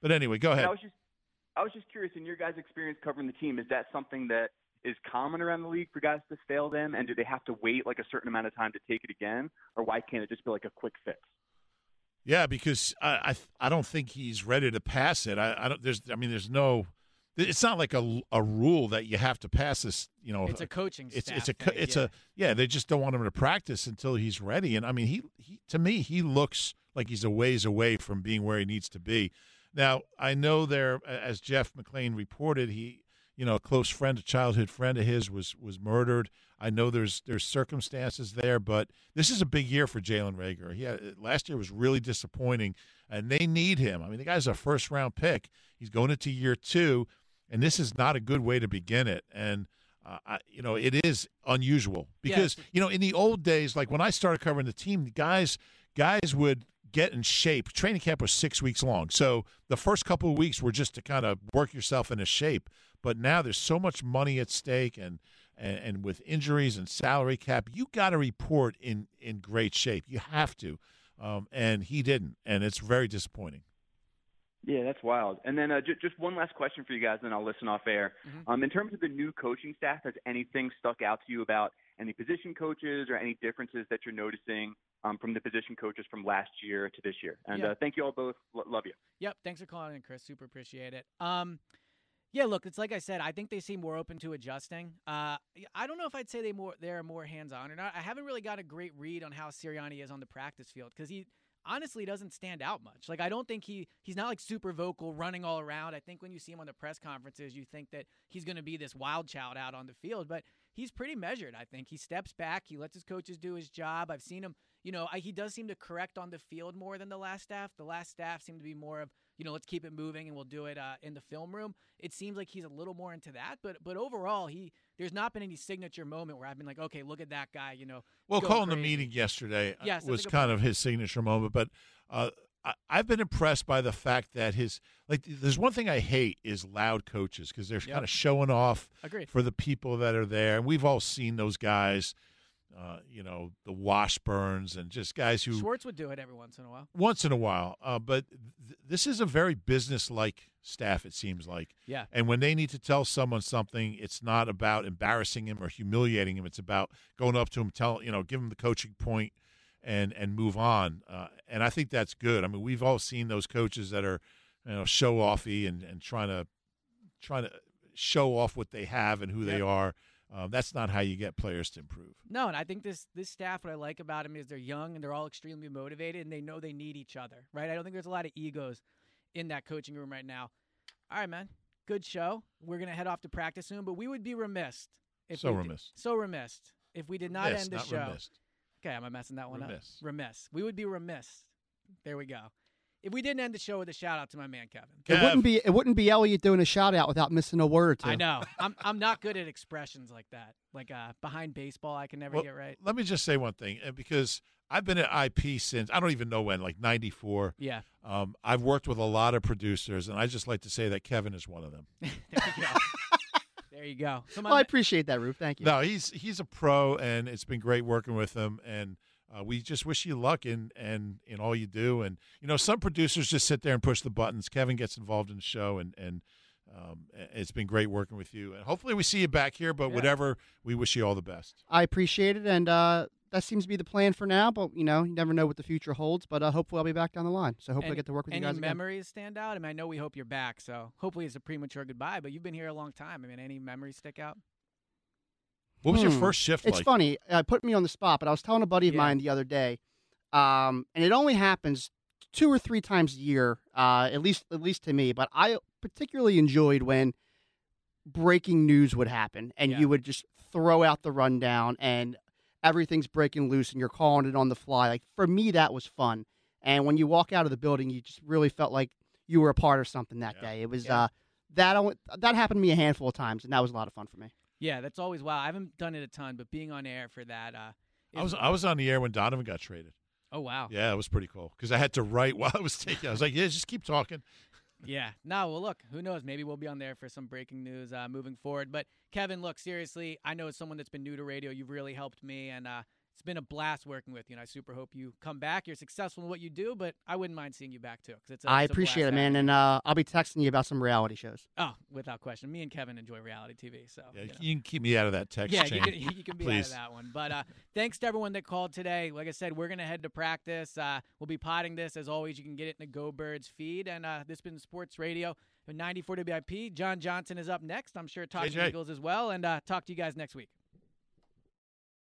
But anyway, go ahead. I was just, I was just curious. In your guys' experience covering the team, is that something that is common around the league for guys to fail them, and do they have to wait like a certain amount of time to take it again, or why can't it just be like a quick fix? Yeah, because I, I I don't think he's ready to pass it. I, I don't. There's. I mean, there's no. It's not like a, a rule that you have to pass this. You know, It's a coaching It's it's a thing, it's yeah. a yeah. They just don't want him to practice until he's ready. And I mean, he, he to me he looks like he's a ways away from being where he needs to be. Now I know there, as Jeff McLane reported, he you know a close friend, a childhood friend of his was was murdered. I know there's there's circumstances there, but this is a big year for Jalen Reagor. He had, last year was really disappointing, and they need him. I mean, the guy's a first round pick. He's going into year two, and this is not a good way to begin it. And uh, I, you know, it is unusual because Yes. you know in the old days, like when I started covering the team, the guys guys would get in shape. Training camp was six weeks long, so the first couple of weeks were just to kind of work yourself into shape. But now there's so much money at stake, and and, and with injuries and salary cap, you got to report in in great shape. You have to, um, and he didn't, and it's very disappointing. Yeah, that's wild. And then uh, j- just one last question for you guys, and then I'll listen off air. Um, in terms of the new coaching staff, has anything stuck out to you about any position coaches or any differences that you're noticing um, from the position coaches from last year to this year? And Yeah. uh, thank you all both. L- love you. Yep. Thanks for calling in, Chris. Super appreciate it. Um, yeah. Look, it's like I said. I think they seem more open to adjusting. Uh, I don't know if I'd say they more they're more hands on or not. I haven't really got a great read on how Sirianni is on the practice field because he honestly doesn't stand out much. Like I don't think he he's not like super vocal, running all around. I think when you see him on the press conferences, you think that he's going to be this wild child out on the field, but he's pretty measured. I think he steps back, he lets his coaches do his job. I've seen him. You know, I, he does seem to correct on the field more than the last staff. The last staff seemed to be more of you know, let's keep it moving and we'll do it uh, in the film room. It seems like he's a little more into that, but but overall, he there's not been any signature moment where I've been like, okay, look at that guy, you know. Well, calling the meeting yesterday uh, Yes, was kind of his signature moment, but uh, I, I've been impressed by the fact that his like. There's one thing I hate is loud coaches because they're Yep. kind of showing off Agreed. for the people that are there, and we've all seen those guys. Uh, you know, the Washburns and just guys who Schwartz would do it every once in a while. once in a while. Uh, but th- this is a very business-like staff. It seems like. Yeah. And when they need to tell someone something, it's not about embarrassing him or humiliating him. It's about going up to him, tell you know, give him the coaching point, and and move on. Uh, and I think that's good. I mean, we've all seen those coaches that are, you know, show offy and and trying to trying to show off what they have and who they are. Uh, that's not how you get players to improve. No, and I think this this staff, what I like about them is they're young and they're all extremely motivated and they know they need each other, right? I don't think there's a lot of egos in that coaching room right now. All right, man, good show. We're gonna head off to practice soon, but we would be remiss if So we did- remiss. so remiss if we did not Remiss, end the show. remiss. Okay, am I messing that one Remiss. up? Remiss. We would be remiss. There we go. If we didn't end the show with a shout out to my man Kevin. It wouldn't be it wouldn't be Eliot doing a shout out without missing a word or two. I know. I'm I'm not good at expressions like that. Like uh, behind baseball, I can never Well, get right. Let me just say one thing, uh, because I've been at IP since I don't even know when, like '94. Yeah. Um, I've worked with a lot of producers, and I just like to say that Kevin is one of them. [laughs] there you go. There you go. So Well, I appreciate that, Roob. Thank you. No, he's he's a pro, and it's been great working with him. And uh, we just wish you luck in and in all you do. And you know, some producers just sit there and push the buttons. Kevin gets involved in the show, and and um, it's been great working with you. And hopefully, we see you back here. But Yeah. whatever, we wish you all the best. I appreciate it, and uh, that seems to be the plan for now. But you know, you never know what the future holds. But uh, hopefully, I'll be back down the line. So hopefully, I get to work with you any guys again. memories stand out? I mean, I know we hope you're back, so hopefully it's a premature goodbye. But you've been here a long time. I mean, any memories stick out? What was your Hmm. first shift It's like? funny. Uh, put me on the spot, but I was telling a buddy of Yeah. mine the other day, um, and it only happens two or three times a year, uh, at least at least to me. But I particularly enjoyed when breaking news would happen, and Yeah. you would just throw out the rundown, and everything's breaking loose, and you're calling it on the fly. Like for me, that was fun. And when you walk out of the building, you just really felt like you were a part of something that day. It was Yeah. uh, that only- that happened to me a handful of times, and that was a lot of fun for me. Yeah, that's always wow. I haven't done it a ton, but being on air for that, uh, I was I was on the air when Donovan got traded. Oh wow. Yeah, it was pretty cool because I had to write [laughs] while I was taking. I was like, yeah, just keep talking. Yeah. No, well, look, who knows? Maybe we'll be on there for some breaking news uh, moving forward. But Kevin, look, seriously, I know as someone that's been new to radio, you've really helped me, and uh, it's been a blast working with you. And I super hope you come back. You're successful in what you do, but I wouldn't mind seeing you back too. 'cause it's a, I it's a appreciate blast it, man, and uh, I'll be texting you about some reality shows. Oh, without question. Me and Kevin enjoy reality TV, so Yeah, you know. you can keep me out of that text yeah, chain. you can, [laughs] you can be please. out of that one. But uh, thanks to everyone that called today. Like I said, we're gonna head to practice. Uh, we'll be potting this as always. You can get it in the Go Birds feed, and uh, this has been Sports Radio 94 WIP. John Johnson is up next. I'm sure talking JJ. Eagles as well, and uh, talk to you guys next week.